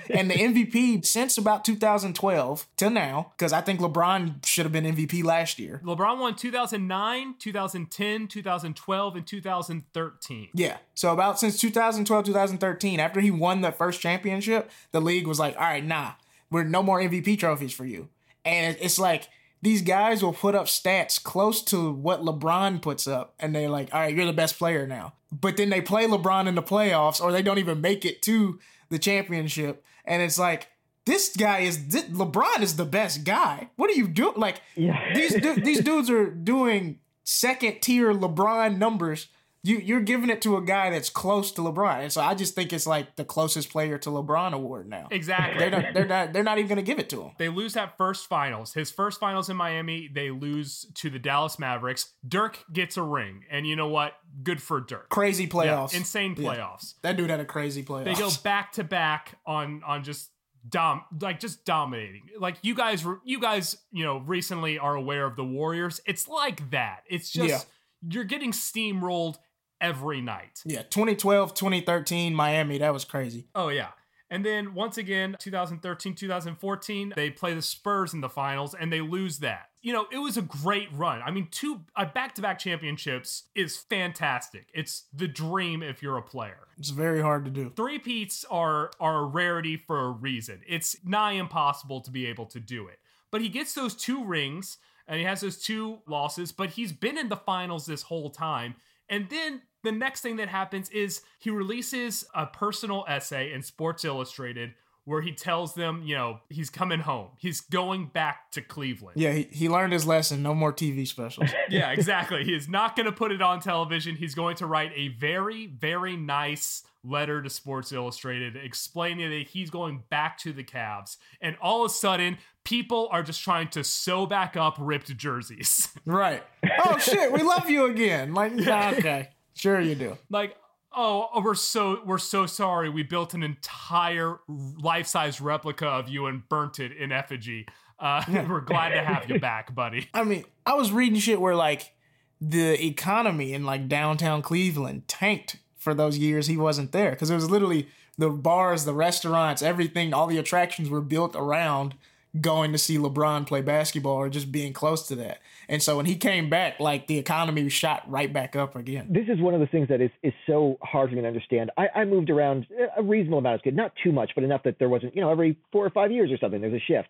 and the MVP since about 2012 till now, because I think LeBron should have been MVP last year. LeBron won 2009, 2010, 2012, and 2013. Yeah. So about since 2012, 2013, after he won the first championship, the league was like, all right, nah, we're no more MVP trophies for you. And it's like these guys will put up stats close to what LeBron puts up, and they're like, all right, you're the best player now. But then they play LeBron in the playoffs, or they don't even make it to the championship, and it's like. This guy is this, LeBron is the best guy. What are you doing? Like Yeah. these du- these dudes are doing second tier LeBron numbers You you're giving it to a guy that's close to LeBron, and so I just think it's like the closest player to LeBron award now. Exactly. They're not they're not they're not even gonna give it to him. They lose that first finals. His first finals in Miami, they lose to the Dallas Mavericks. Dirk gets a ring. And you know what? Good for Dirk. Crazy Yeah, playoffs. insane Yeah. playoffs. That dude had a crazy playoffs. They go back to back on on just dom like just dominating. Like you guys were you guys, you know, recently are aware of the Warriors. It's like that. It's just Yeah. you're getting steamrolled every night. Yeah, 2012, 2013, Miami. That was crazy. Oh yeah. And then once again, 2013, 2014, they play the Spurs in the finals and they lose that. You know, it was a great run. I mean, two uh, back-to-back championships is fantastic. It's the dream if you're a player. It's very hard to do. Three peats are are a rarity for a reason. It's nigh impossible to be able to do it. But he gets those two rings and he has those two losses, but he's been in the finals this whole time. And then the next thing that happens is he releases a personal essay in Sports Illustrated where he tells them, you know, he's coming home. He's going back to Cleveland. Yeah, he, he learned his lesson. No more TV specials. Yeah, exactly. he is not going to put it on television. He's going to write a very, very nice letter to Sports Illustrated explaining that he's going back to the Cavs. And all of a sudden, people are just trying to sew back up ripped jerseys. right. Oh shit, we love you again. Like, nah, okay. Sure you do. like, oh, we're so we're so sorry. We built an entire life-size replica of you and burnt it in effigy. Uh, we're glad to have you back, buddy. I mean, I was reading shit where like the economy in like downtown Cleveland tanked for those years he wasn't there because it was literally the bars, the restaurants, everything, all the attractions were built around going to see LeBron play basketball or just being close to that. And so when he came back, like the economy shot right back up again. This is one of the things that is, is so hard for me to understand. I, I moved around eh, a reasonable amount a kid, not too much, but enough that there wasn't, you know, every four or five years or something, there's a shift.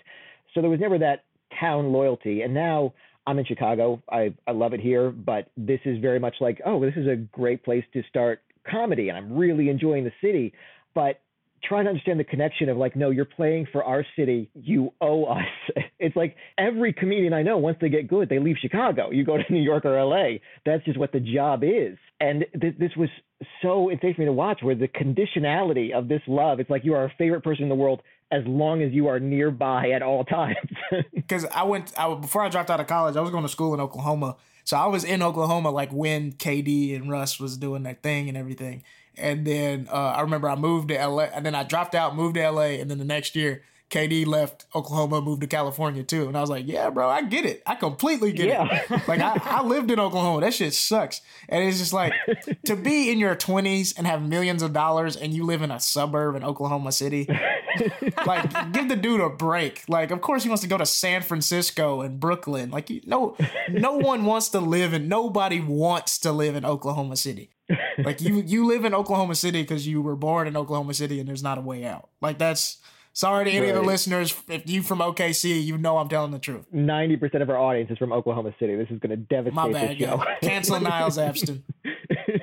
So there was never that town loyalty. And now I'm in Chicago. I, I love it here, but this is very much like, oh, this is a great place to start comedy, and I'm really enjoying the city. But trying to understand the connection of like, no, you're playing for our city. You owe us. It's like every comedian I know, once they get good, they leave Chicago. You go to New York or LA. That's just what the job is. And th- this was so insane for me to watch where the conditionality of this love, it's like you are our favorite person in the world as long as you are nearby at all times. because I went I, before I dropped out of college. I was going to school in Oklahoma, so I was in Oklahoma like when KD and Russ was doing that thing and everything. And then uh, I remember I moved to LA, and then I dropped out, moved to LA, and then the next year KD left Oklahoma, moved to California too. And I was like, yeah, bro, I get it. I completely get Yeah. it. Like I, I lived in Oklahoma. That shit sucks. And it's just like to be in your twenties and have millions of dollars and you live in a suburb in Oklahoma City. like give the dude a break. Like of course he wants to go to San Francisco and Brooklyn. Like you, no no one wants to live and nobody wants to live in Oklahoma City. Like you you live in Oklahoma City because you were born in Oklahoma City and there's not a way out. Like that's sorry to any of the listeners. If you from OKC, you know I'm telling the truth. 90% of our audience is from Oklahoma City. This is going to devastate My this bad, show. yeah. Cancel Niles Abston.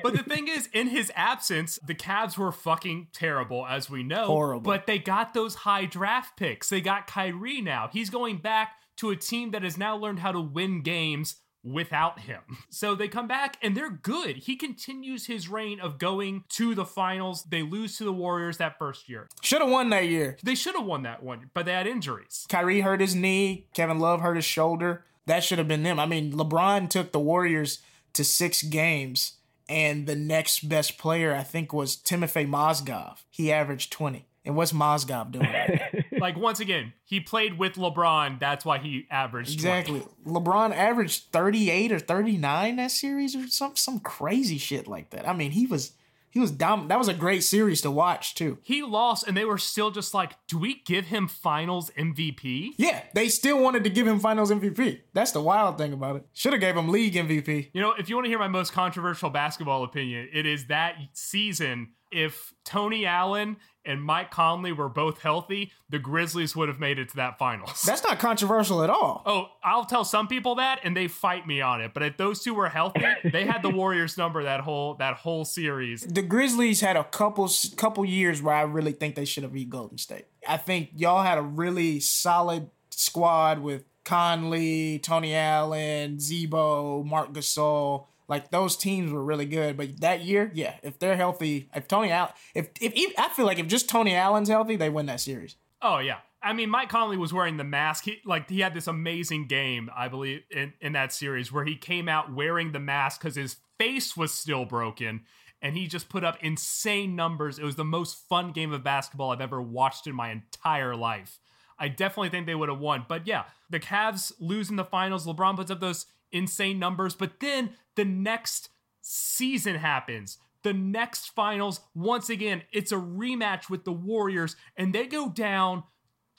But the thing is, in his absence, the Cavs were fucking terrible, as we know. Horrible. But they got those high draft picks. They got Kyrie now. He's going back to a team that has now learned how to win games without him. So they come back and they're good. He continues his reign of going to the finals. They lose to the Warriors that first year. Should have won that year. They should have won that one, but they had injuries. Kyrie hurt his knee. Kevin Love hurt his shoulder. That should have been them. I mean, LeBron took the Warriors to six games, and the next best player, I think, was Timofey Mozgov. He averaged 20. And what's Mozgov doing? Like once again, he played with LeBron. That's why he averaged 20. exactly. LeBron averaged 38 or 39 that series or some some crazy shit like that. I mean, he was he was dom- that was a great series to watch too. He lost, and they were still just like, "Do we give him Finals MVP?" Yeah, they still wanted to give him finals MVP. That's the wild thing about it. Should have gave him league MVP. You know, if you want to hear my most controversial basketball opinion, it is that season. If Tony Allen and Mike Conley were both healthy, the Grizzlies would have made it to that finals. That's not controversial at all. Oh, I'll tell some people that, and they fight me on it. But if those two were healthy, they had the Warriors number that whole that whole series. the Grizzlies had a couple couple years where I really think they should have beat Golden State. I think y'all had a really solid squad with Conley, Tony Allen, Z-Bo, Marc Gasol. Like those teams were really good, but that year, yeah, if they're healthy, if Tony Allen, if if I feel like if just Tony Allen's healthy, they win that series. Oh yeah, I mean, Mike Conley was wearing the mask. He like he had this amazing game, I believe, in, in that series where he came out wearing the mask because his face was still broken, and he just put up insane numbers. It was the most fun game of basketball I've ever watched in my entire life. I definitely think they would have won, but yeah, the Cavs lose in the finals. LeBron puts up those insane numbers, but then the next season happens the next finals, once again, it's a rematch with the Warriors, and they go down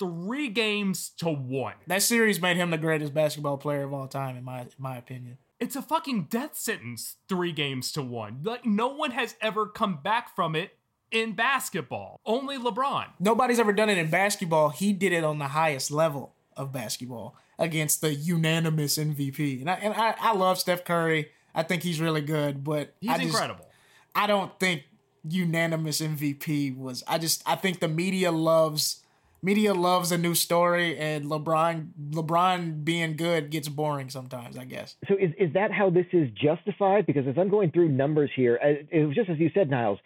three games to one. That series made him the greatest basketball player of all time, in my in my opinion. It's a fucking death sentence, three games to one. Like no one has ever come back from it in basketball. Only LeBron. Nobody's ever done it in basketball. He did it on the highest level of basketball against the unanimous MVP. And I, and I, I love Steph Curry. I think he's really good, but he's just, incredible. I don't think unanimous MVP was. I just I think the media loves media loves a new story, and LeBron LeBron being good gets boring sometimes. I guess. So is is that how this is justified? Because as I'm going through numbers here, uh, it was just as you said, Niles.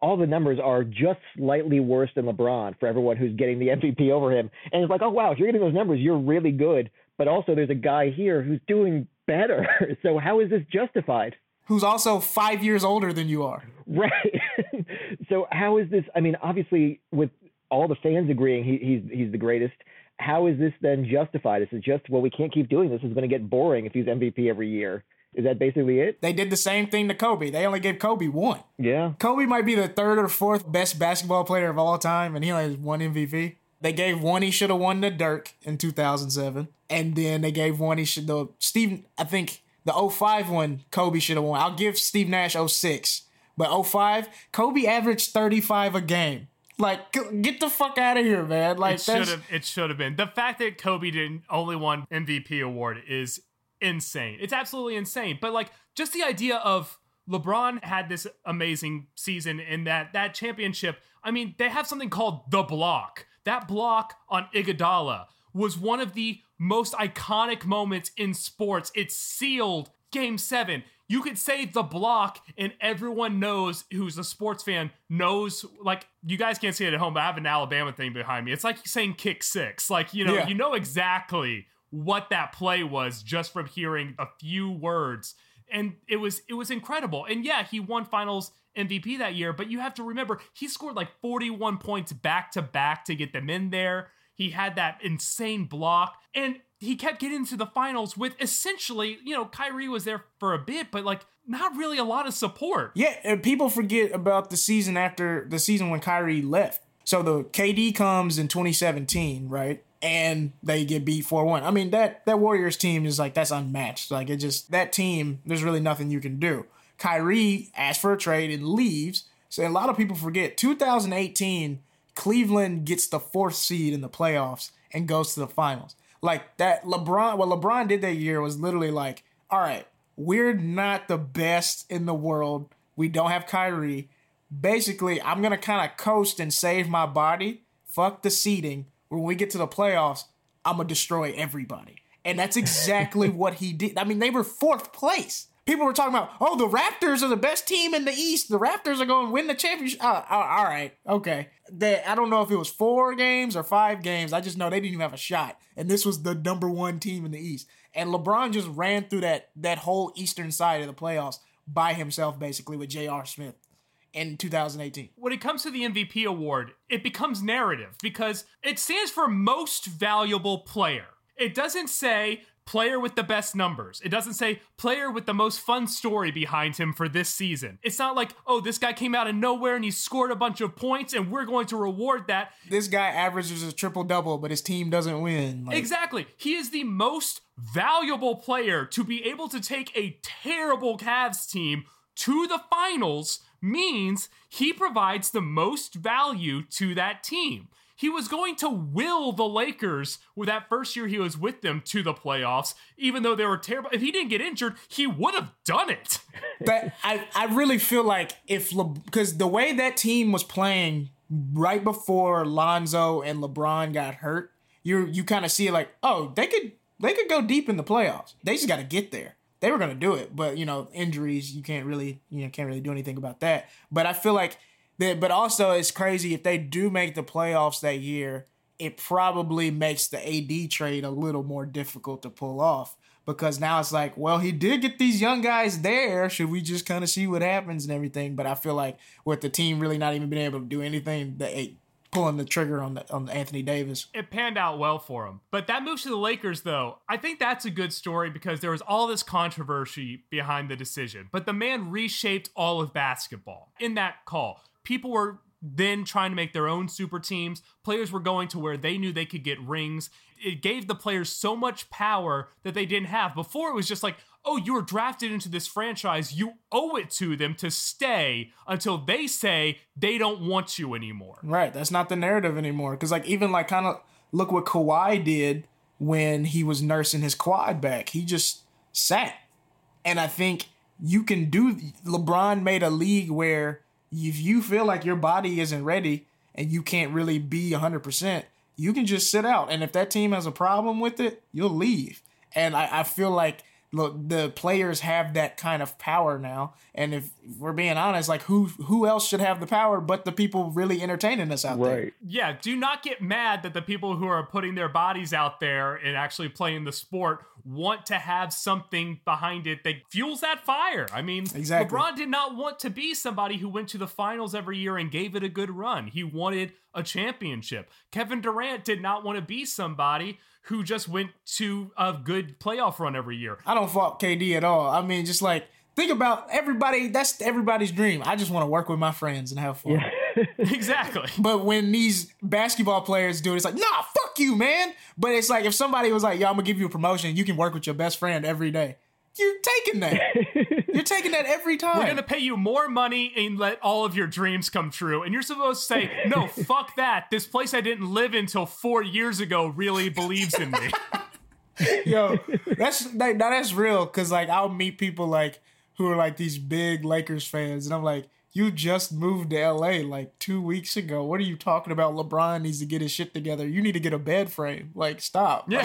All the numbers are just slightly worse than LeBron for everyone who's getting the MVP over him. And it's like, oh wow, if you're getting those numbers, you're really good. But also, there's a guy here who's doing better. so how is this justified? who's also five years older than you are. Right. so how is this? I mean, obviously, with all the fans agreeing he, he's he's the greatest. How is this then justified? Is it just well, we can't keep doing this? It's going to get boring if he's MVP every year. Is that basically it? They did the same thing to Kobe. They only gave Kobe one. Yeah. Kobe might be the third or fourth best basketball player of all time, and he only has one MVP. They gave one he should have won to Dirk in 2007, and then they gave one he should the Steve. I think the 05 one, Kobe should have won. I'll give Steve Nash 06. But 05, Kobe averaged 35 a game. Like, get the fuck out of here, man. Like, it should have. It should have been the fact that Kobe didn't only won MVP award is insane. It's absolutely insane. But like, just the idea of LeBron had this amazing season in that that championship. I mean, they have something called the block. That block on Iguodala was one of the most iconic moments in sports. It sealed game seven. You could say the block, and everyone knows who's a sports fan knows. Like you guys can't see it at home, but I have an Alabama thing behind me. It's like saying kick six. Like you know, yeah. you know exactly what that play was just from hearing a few words, and it was it was incredible. And yeah, he won Finals MVP that year, but you have to remember he scored like 41 points back to back to get them in there. He had that insane block. And he kept getting to the finals with essentially, you know, Kyrie was there for a bit, but like not really a lot of support. Yeah, and people forget about the season after the season when Kyrie left. So the KD comes in 2017, right? And they get beat 4-1. I mean, that that Warriors team is like that's unmatched. Like it just that team, there's really nothing you can do. Kyrie asks for a trade and leaves. So a lot of people forget 2018 Cleveland gets the fourth seed in the playoffs and goes to the finals. Like that LeBron, what LeBron did that year was literally like, all right, we're not the best in the world. We don't have Kyrie. Basically, I'm gonna kind of coast and save my body. Fuck the seeding. When we get to the playoffs, I'm gonna destroy everybody. And that's exactly what he did. I mean, they were fourth place people were talking about, oh, the Raptors are the best team in the East. The Raptors are going to win the championship. Uh, uh, all right, okay. They, I don't know if it was four games or five games. I just know they didn't even have a shot, and this was the number one team in the East. And LeBron just ran through that that whole Eastern side of the playoffs by himself, basically with J.R. Smith in 2018. When it comes to the MVP award, it becomes narrative because it stands for most valuable player. It doesn't say player with the best numbers. It doesn't say player with the most fun story behind him for this season. It's not like, oh, this guy came out of nowhere and he scored a bunch of points and we're going to reward that. This guy averages a triple double, but his team doesn't win. Like- exactly. He is the most valuable player to be able to take a terrible Cavs team to the finals means he provides the most value to that team. He was going to will the Lakers with that first year he was with them to the playoffs, even though they were terrible. If he didn't get injured, he would have done it. but I, I really feel like if because the way that team was playing right before Lonzo and LeBron got hurt, you you kind of see like, oh, they could they could go deep in the playoffs. They just got to get there. they were gonna do it, but you know, injuries, you can't really, you know, can't really do anything about that. But I feel like that, but also it's crazy if they do make the playoffs that year, it probably makes the AD trade a little more difficult to pull off because now it's like, well, he did get these young guys there. Should we just kind of see what happens and everything? But I feel like with the team really not even being able to do anything, the pulling the trigger on the on Anthony Davis. It panned out well for him. But that move to the Lakers though, I think that's a good story because there was all this controversy behind the decision. But the man reshaped all of basketball in that call. People were then trying to make their own super teams. Players were going to where they knew they could get rings. It gave the players so much power that they didn't have. Before it was just like, oh, you were drafted into this franchise. You owe it to them to stay until they say they don't want you anymore. Right. That's not the narrative anymore. Because, like, even like kind of look what Kawhi did when he was nursing his quad back. He just sat. And I think you can do, LeBron made a league where if you feel like your body isn't ready and you can't really be 100%, you can just sit out. And if that team has a problem with it, you'll leave. And I, I feel like look, the players have that kind of power now. And if we're being honest, like who who else should have the power but the people really entertaining us out right. there? Yeah, do not get mad that the people who are putting their bodies out there and actually playing the sport want to have something behind it that fuels that fire. I mean, exactly. LeBron did not want to be somebody who went to the finals every year and gave it a good run. He wanted a championship. Kevin Durant did not want to be somebody who just went to a good playoff run every year. I don't fault KD at all. I mean, just like think about everybody. That's everybody's dream. I just want to work with my friends and have fun. Yeah. exactly. But when these basketball players do it, it's like, nah, fuck you, man. But it's like if somebody was like, yo, I'm gonna give you a promotion, you can work with your best friend every day. You're taking that. you're taking that every time. We're gonna pay you more money and let all of your dreams come true. And you're supposed to say, no, fuck that. This place I didn't live in until four years ago really believes in me. Yo, that's that, that's real. Cause like I'll meet people like who are like these big Lakers fans, and I'm like, you just moved to LA like two weeks ago. What are you talking about? LeBron needs to get his shit together. You need to get a bed frame. Like, stop. Yeah.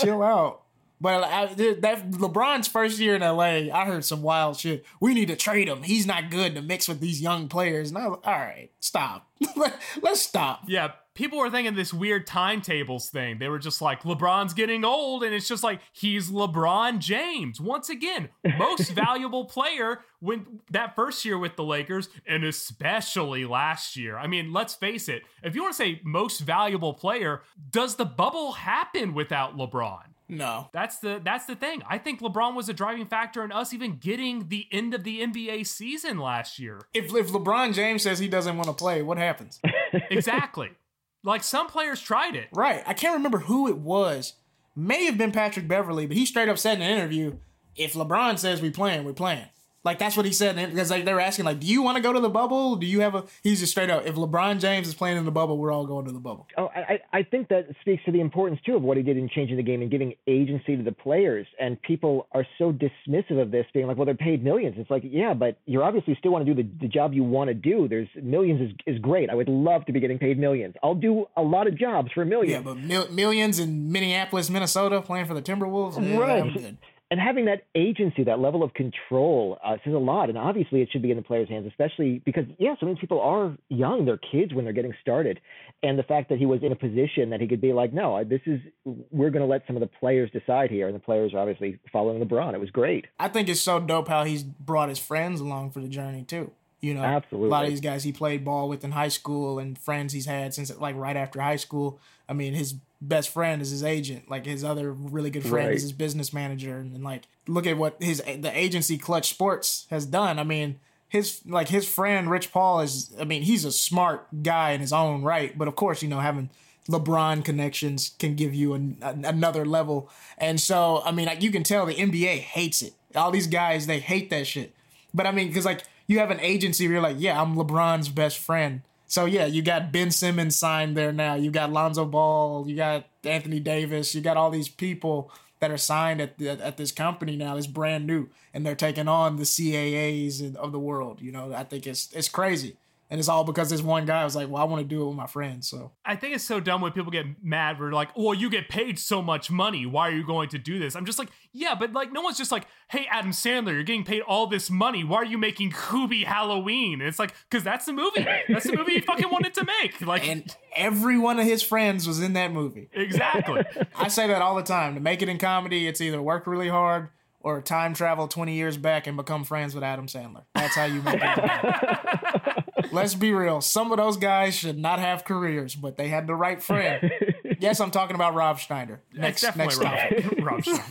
Chill out. But I, that LeBron's first year in LA, I heard some wild shit. We need to trade him. He's not good to mix with these young players. And I was all right, stop. Let's stop. Yeah, people were thinking this weird timetables thing. They were just like, LeBron's getting old, and it's just like he's LeBron James once again, most valuable player when that first year with the Lakers, and especially last year. I mean, let's face it. If you want to say most valuable player, does the bubble happen without LeBron? No. That's the that's the thing. I think LeBron was a driving factor in us even getting the end of the NBA season last year. If if LeBron James says he doesn't want to play, what happens? exactly. Like some players tried it. Right. I can't remember who it was. May have been Patrick Beverley, but he straight up said in an interview, if LeBron says we playing, we're playing. Like that's what he said because like they were asking like, do you want to go to the bubble? Do you have a? He's just straight up. If LeBron James is playing in the bubble, we're all going to the bubble. Oh, I I think that speaks to the importance too of what he did in changing the game and giving agency to the players. And people are so dismissive of this, being like, well, they're paid millions. It's like, yeah, but you're obviously still want to do the, the job you want to do. There's millions is is great. I would love to be getting paid millions. I'll do a lot of jobs for millions. Yeah, but mil- millions in Minneapolis, Minnesota, playing for the Timberwolves. Yeah, right and having that agency, that level of control, uh, says a lot. And obviously, it should be in the players' hands, especially because yeah, so many people are young; they're kids when they're getting started. And the fact that he was in a position that he could be like, no, this is we're going to let some of the players decide here, and the players are obviously following LeBron. It was great. I think it's so dope how he's brought his friends along for the journey too. You know, absolutely. A lot of these guys he played ball with in high school, and friends he's had since like right after high school. I mean, his best friend is his agent. Like his other really good friend right. is his business manager, and, and like look at what his the agency Klutch Sports has done. I mean, his like his friend Rich Paul is. I mean, he's a smart guy in his own right, but of course, you know, having LeBron connections can give you an, another level. And so, I mean, like, you can tell the NBA hates it. All these guys, they hate that shit. But I mean, because like you have an agency where you're like, yeah, I'm LeBron's best friend. So yeah, you got Ben Simmons signed there now. You got Lonzo Ball. You got Anthony Davis. You got all these people that are signed at the, at this company now. It's brand new, and they're taking on the CAAs of the world. You know, I think it's it's crazy. And it's all because this one guy was like, "Well, I want to do it with my friends." So I think it's so dumb when people get mad. We're like, "Well, you get paid so much money. Why are you going to do this?" I'm just like, "Yeah, but like, no one's just like, hey, Adam Sandler, you're getting paid all this money. Why are you making Hubie Halloween?" And it's like, because that's the movie. That's the movie he fucking wanted to make. Like, and every one of his friends was in that movie. Exactly. I say that all the time. To make it in comedy, it's either work really hard or time travel 20 years back and become friends with Adam Sandler. That's how you make it. Let's be real. Some of those guys should not have careers, but they had the right friend. yes, I'm talking about Rob Schneider. Next, next Rob, Rob Schneider.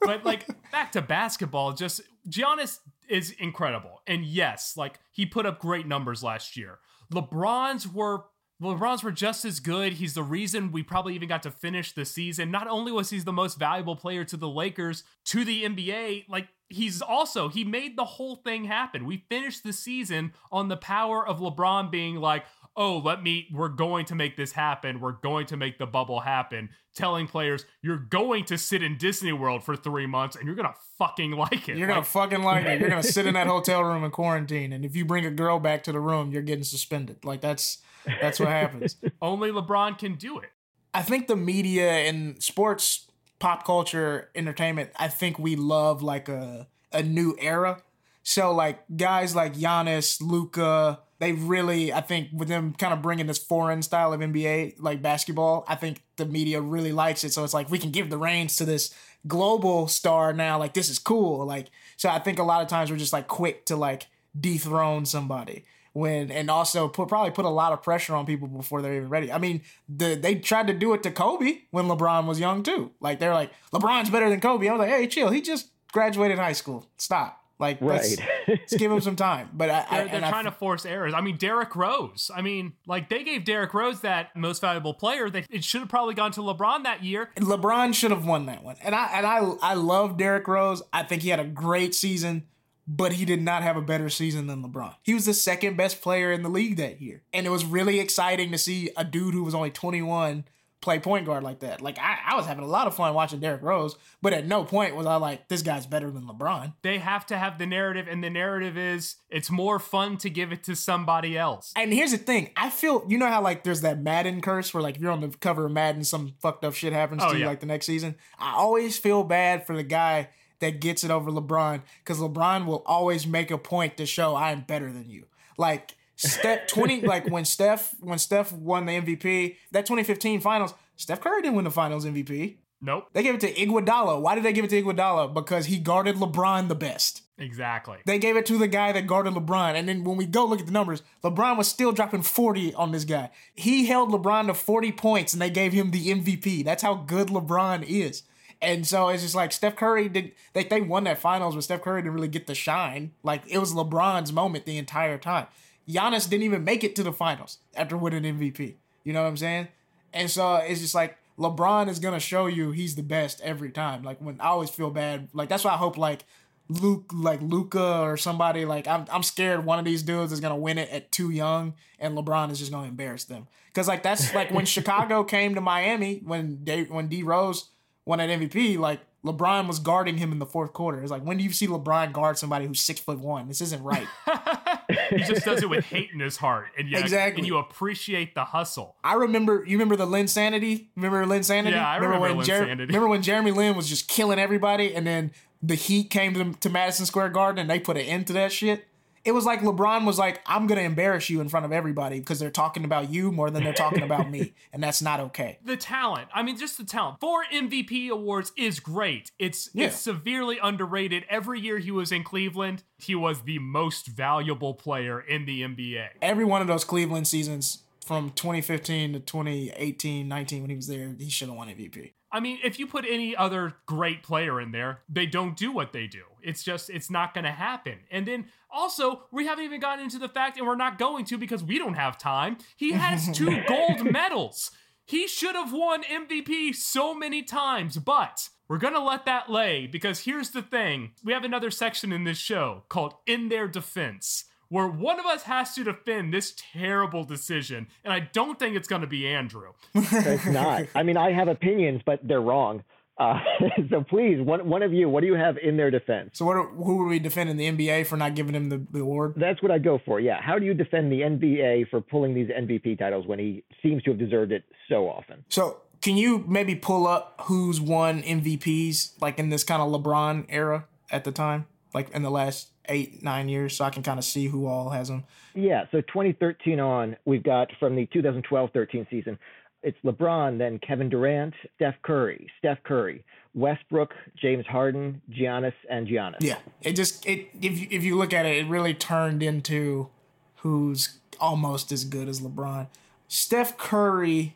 But like back to basketball, just Giannis is incredible. And yes, like he put up great numbers last year. LeBron's were LeBron's were just as good. He's the reason we probably even got to finish the season. Not only was he the most valuable player to the Lakers, to the NBA, like he's also he made the whole thing happen. We finished the season on the power of LeBron being like, "Oh, let me we're going to make this happen. We're going to make the bubble happen." Telling players, "You're going to sit in Disney World for 3 months and you're going to fucking like it." You're going to fucking like it. You're going to sit in that hotel room in quarantine and if you bring a girl back to the room, you're getting suspended. Like that's that's what happens. Only LeBron can do it. I think the media and sports pop culture entertainment, I think we love like a a new era. So like guys like Giannis, Luka, they really I think with them kind of bringing this foreign style of NBA like basketball, I think the media really likes it. So it's like we can give the reins to this global star now. Like this is cool. Like so I think a lot of times we're just like quick to like dethrone somebody when and also put probably put a lot of pressure on people before they're even ready. I mean, the they tried to do it to Kobe when LeBron was young too. Like they're like LeBron's better than Kobe. I was like, hey, chill. He just graduated high school. Stop. Like, right. let's, let's give him some time. But I, they're, they're trying I, to force errors. I mean, Derrick Rose. I mean, like they gave Derrick Rose that most valuable player. That it should have probably gone to LeBron that year. LeBron should have won that one. And I and I I love Derrick Rose. I think he had a great season but he did not have a better season than LeBron. He was the second best player in the league that year. And it was really exciting to see a dude who was only 21 play point guard like that. Like I, I was having a lot of fun watching Derrick Rose, but at no point was I like, this guy's better than LeBron. They have to have the narrative, and the narrative is it's more fun to give it to somebody else. And here's the thing. I feel you know how like there's that Madden curse where like if you're on the cover of Madden, some fucked up shit happens oh, to you like the next season. I always feel bad for the guy that gets it over LeBron because LeBron will always make a point to show I am better than you. Like Steph 20 like when Steph when Steph won the MVP, that 2015 finals, Steph Curry didn't win the finals MVP. Nope. They gave it to Iguodala. Why did they give it to Iguodala? Because he guarded LeBron the best. Exactly. They gave it to the guy that guarded LeBron. And then when we go look at the numbers, LeBron was still dropping 40 on this guy. He held LeBron to 40 points and they gave him the MVP. That's how good LeBron is. And so it's just like Steph Curry did they they won that finals, but Steph Curry didn't really get the shine. Like it was LeBron's moment the entire time. Giannis didn't even make it to the finals after winning MVP. You know what I'm saying? And so it's just like LeBron is gonna show you he's the best every time. Like when I always feel bad, like that's why I hope like Luke, like Luka or somebody like I'm I'm scared one of these dudes is gonna win it at too young, and LeBron is just gonna embarrass them. Because like that's like when Chicago came to Miami when they when D Rose won that MVP, like LeBron was guarding him in the fourth quarter. It's like when do you see LeBron guard somebody who's six foot one? This isn't right. he just does it with hate in his heart, and yeah, exactly. And you appreciate the hustle. I remember. You remember the Linsanity? Remember Linsanity? Yeah, I remember, remember when Jer- Remember when Jeremy Lin was just killing everybody, and then the Heat came to, to Madison Square Garden and they put an end to that shit it was like LeBron was like, I'm gonna embarrass you in front of everybody because they're talking about you more than they're talking about me, and that's not okay. The talent, I mean, just the talent. Four MVP awards is great. It's yeah. it's severely underrated. Every year he was in Cleveland, he was the most valuable player in the NBA. Every one of those Cleveland seasons from 2015 to 2018, 19 when he was there, he should have won MVP. I mean, if you put any other great player in there, they don't do what they do. It's just, it's not going to happen. And then also, we haven't even gotten into the fact, and we're not going to because we don't have time. He has two gold medals. He should have won MVP so many times, but we're going to let that lay because here's the thing we have another section in this show called In Their Defense where one of us has to defend this terrible decision, and I don't think it's going to be Andrew. it's not. I mean, I have opinions, but they're wrong. Uh, so please, one one of you, what do you have in their defense? So what? Are, who were we defending the NBA for not giving him the, the award? That's what I go for. Yeah. How do you defend the NBA for pulling these MVP titles when he seems to have deserved it so often? So can you maybe pull up who's won MVPs like in this kind of LeBron era at the time, like in the last eight nine years, so I can kind of see who all has them. Yeah. So 2013 on, we've got from the 2012-13 season. It's LeBron, then Kevin Durant, Steph Curry, Steph Curry, Westbrook, James Harden, Giannis, and Giannis. Yeah, it just it if you, if you look at it, it really turned into who's almost as good as LeBron. Steph Curry.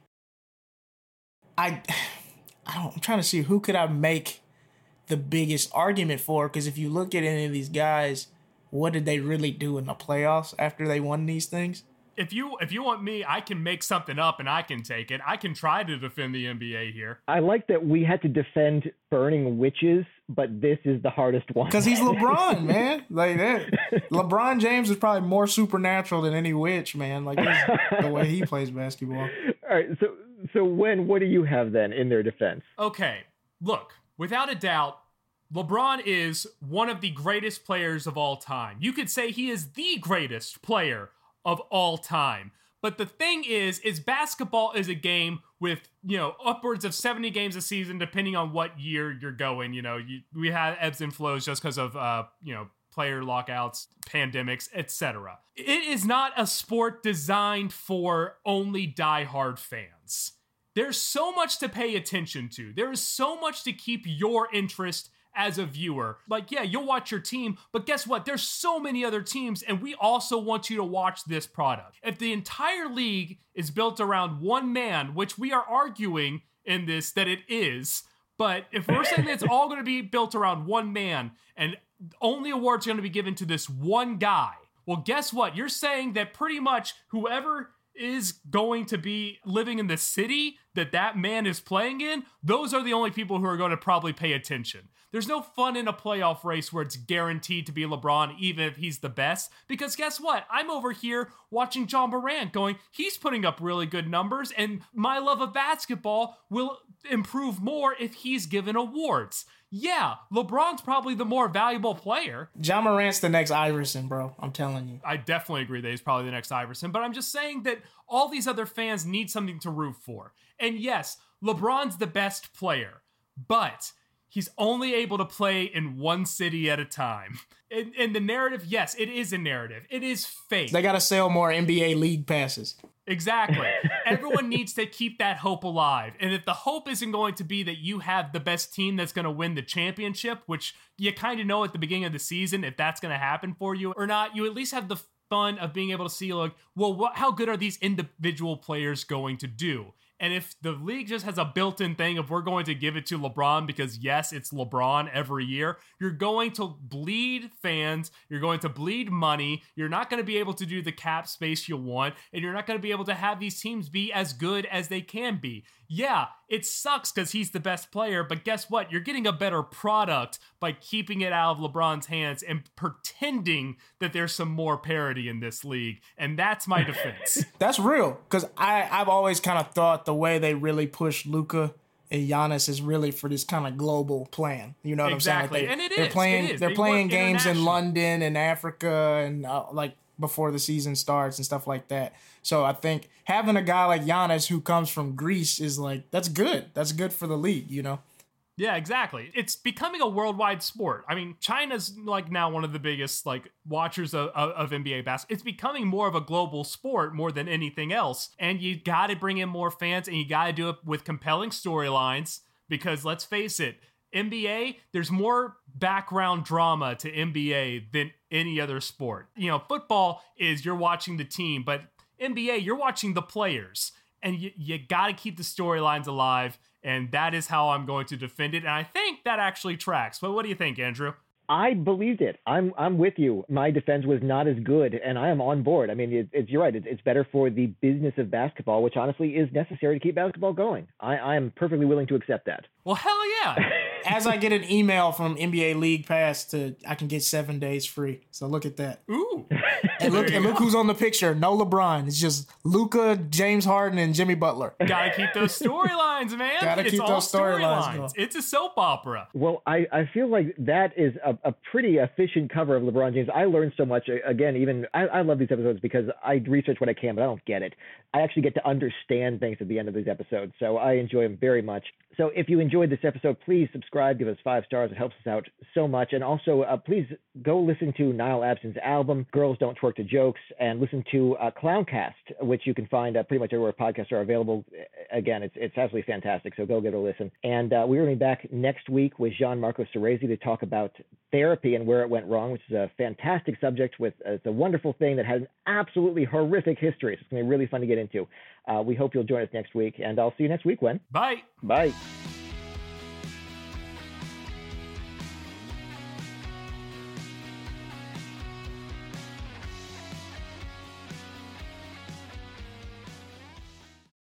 I, I don't. I'm trying to see who could I make the biggest argument for because if you look at any of these guys, what did they really do in the playoffs after they won these things? if you if you want me, I can make something up and I can take it. I can try to defend the NBA here. I like that we had to defend burning witches, but this is the hardest one. Because he's LeBron, man. Like that. LeBron James is probably more supernatural than any witch, man. Like the way he plays basketball. All right, so so when what do you have then in their defense? Okay, look, without a doubt, LeBron is one of the greatest players of all time. You could say he is the greatest player of all time. But the thing is, is basketball is a game with you know upwards of 70 games a season, depending on what year you're going. You know, you, we have ebbs and flows just because of uh, you know player lockouts, pandemics, etc. It is not a sport designed for only diehard fans. There's so much to pay attention to. There is so much to keep your interest as a viewer. Like, yeah, you'll watch your team, but guess what? There's so many other teams, and we also want you to watch this product. If the entire league is built around one man, which we are arguing in this that it is, but if we're saying that it's all going to be built around one man and only awards are going to be given to this one guy, well, guess what? You're saying that pretty much whoever is going to be living in the city that that man is playing in, those are the only people who are going to probably pay attention. There's no fun in a playoff race where it's guaranteed to be LeBron, even if he's the best. Because guess what? I'm over here watching Ja Morant going, he's putting up really good numbers, and my love of basketball will improve more if he's given awards. Yeah, LeBron's probably the more valuable player. Ja Morant's the next Iverson, bro. I'm telling you. I definitely agree that he's probably the next Iverson, but I'm just saying that all these other fans need something to root for. And yes, LeBron's the best player, but he's only able to play in one city at a time. In, in the narrative, yes, it is a narrative. It is fake. They got to sell more NBA league passes. Exactly. Everyone needs to keep that hope alive. And if the hope isn't going to be that you have the best team that's going to win the championship, which you kind of know at the beginning of the season if that's going to happen for you or not, you at least have the fun of being able to see like, well, what, how good are these individual players going to do? And if the league just has a built in thing of we're going to give it to LeBron because, yes, it's LeBron every year, you're going to bleed fans. You're going to bleed money. You're not going to be able to do the cap space you want. And you're not going to be able to have these teams be as good as they can be. Yeah, it sucks because he's the best player, but guess what? You're getting a better product by keeping it out of LeBron's hands and pretending that there's some more parity in this league. And that's my defense. that's real because I've always kind of thought the way they really push Luka and Giannis is really for this kind of global plan. You know what exactly. I'm saying? Like they, and it is. They're Playing. They're they playing games in. London and Africa and uh, like before the season starts and stuff like that. So I think having a guy like Giannis who comes from Greece is like that's good. That's good for the league. You know. Yeah, exactly. It's becoming a worldwide sport. I mean, China's like now one of the biggest like watchers of, of, of NBA basketball. It's becoming more of a global sport more than anything else. And you got to bring in more fans and you got to do it with compelling storylines because let's face it, NBA, there's more background drama to NBA than any other sport. You know, football is you're watching the team, but NBA, you're watching the players. And you, you got to keep the storylines alive. And that is how I'm going to defend it. And I think that actually tracks. But what do you think, Andrew? I believed it. I'm I'm with you. My defense was not as good, and I am on board. I mean, it, it's you're right. It's, it's better for the business of basketball, which honestly is necessary to keep basketball going. I, I am perfectly willing to accept that. Well, hell yeah. As I get an email from NBA League Pass to, I can get seven days free. So look at that. Ooh. And look, and look who's on the picture. No LeBron. It's just Luka, James Harden, and Jimmy Butler. Gotta keep those storylines storylines, man. Gotta it's keep all those storylines storylines. going. It's a soap opera. Well, I, I feel like that is a, a pretty efficient cover of LeBron James. I learned so much. uh, Again, even I, I love these episodes because I research what I can, but I don't get it. I actually get to understand things at the end of these episodes, so I enjoy them very much. So if you enjoyed this episode, please subscribe, give us five stars. It helps us out so much. And also, uh, please go listen to Niall Abson's album, Girls Don't Twerk to Jokes, and listen to uh, Clowncast, which you can find uh, pretty much everywhere podcasts are available. Again, it's, it's absolutely fantastic, so go give it a listen. And uh, we're going to be back next week with Jean Marco Cerezi to talk about therapy and where it went wrong, which is a fantastic subject with uh, it's a wonderful thing that has an absolutely horrific history. So it's going to be really fun to get into. Uh, we hope you'll join us next week, and I'll see you next week, Gwen. Bye. Bye.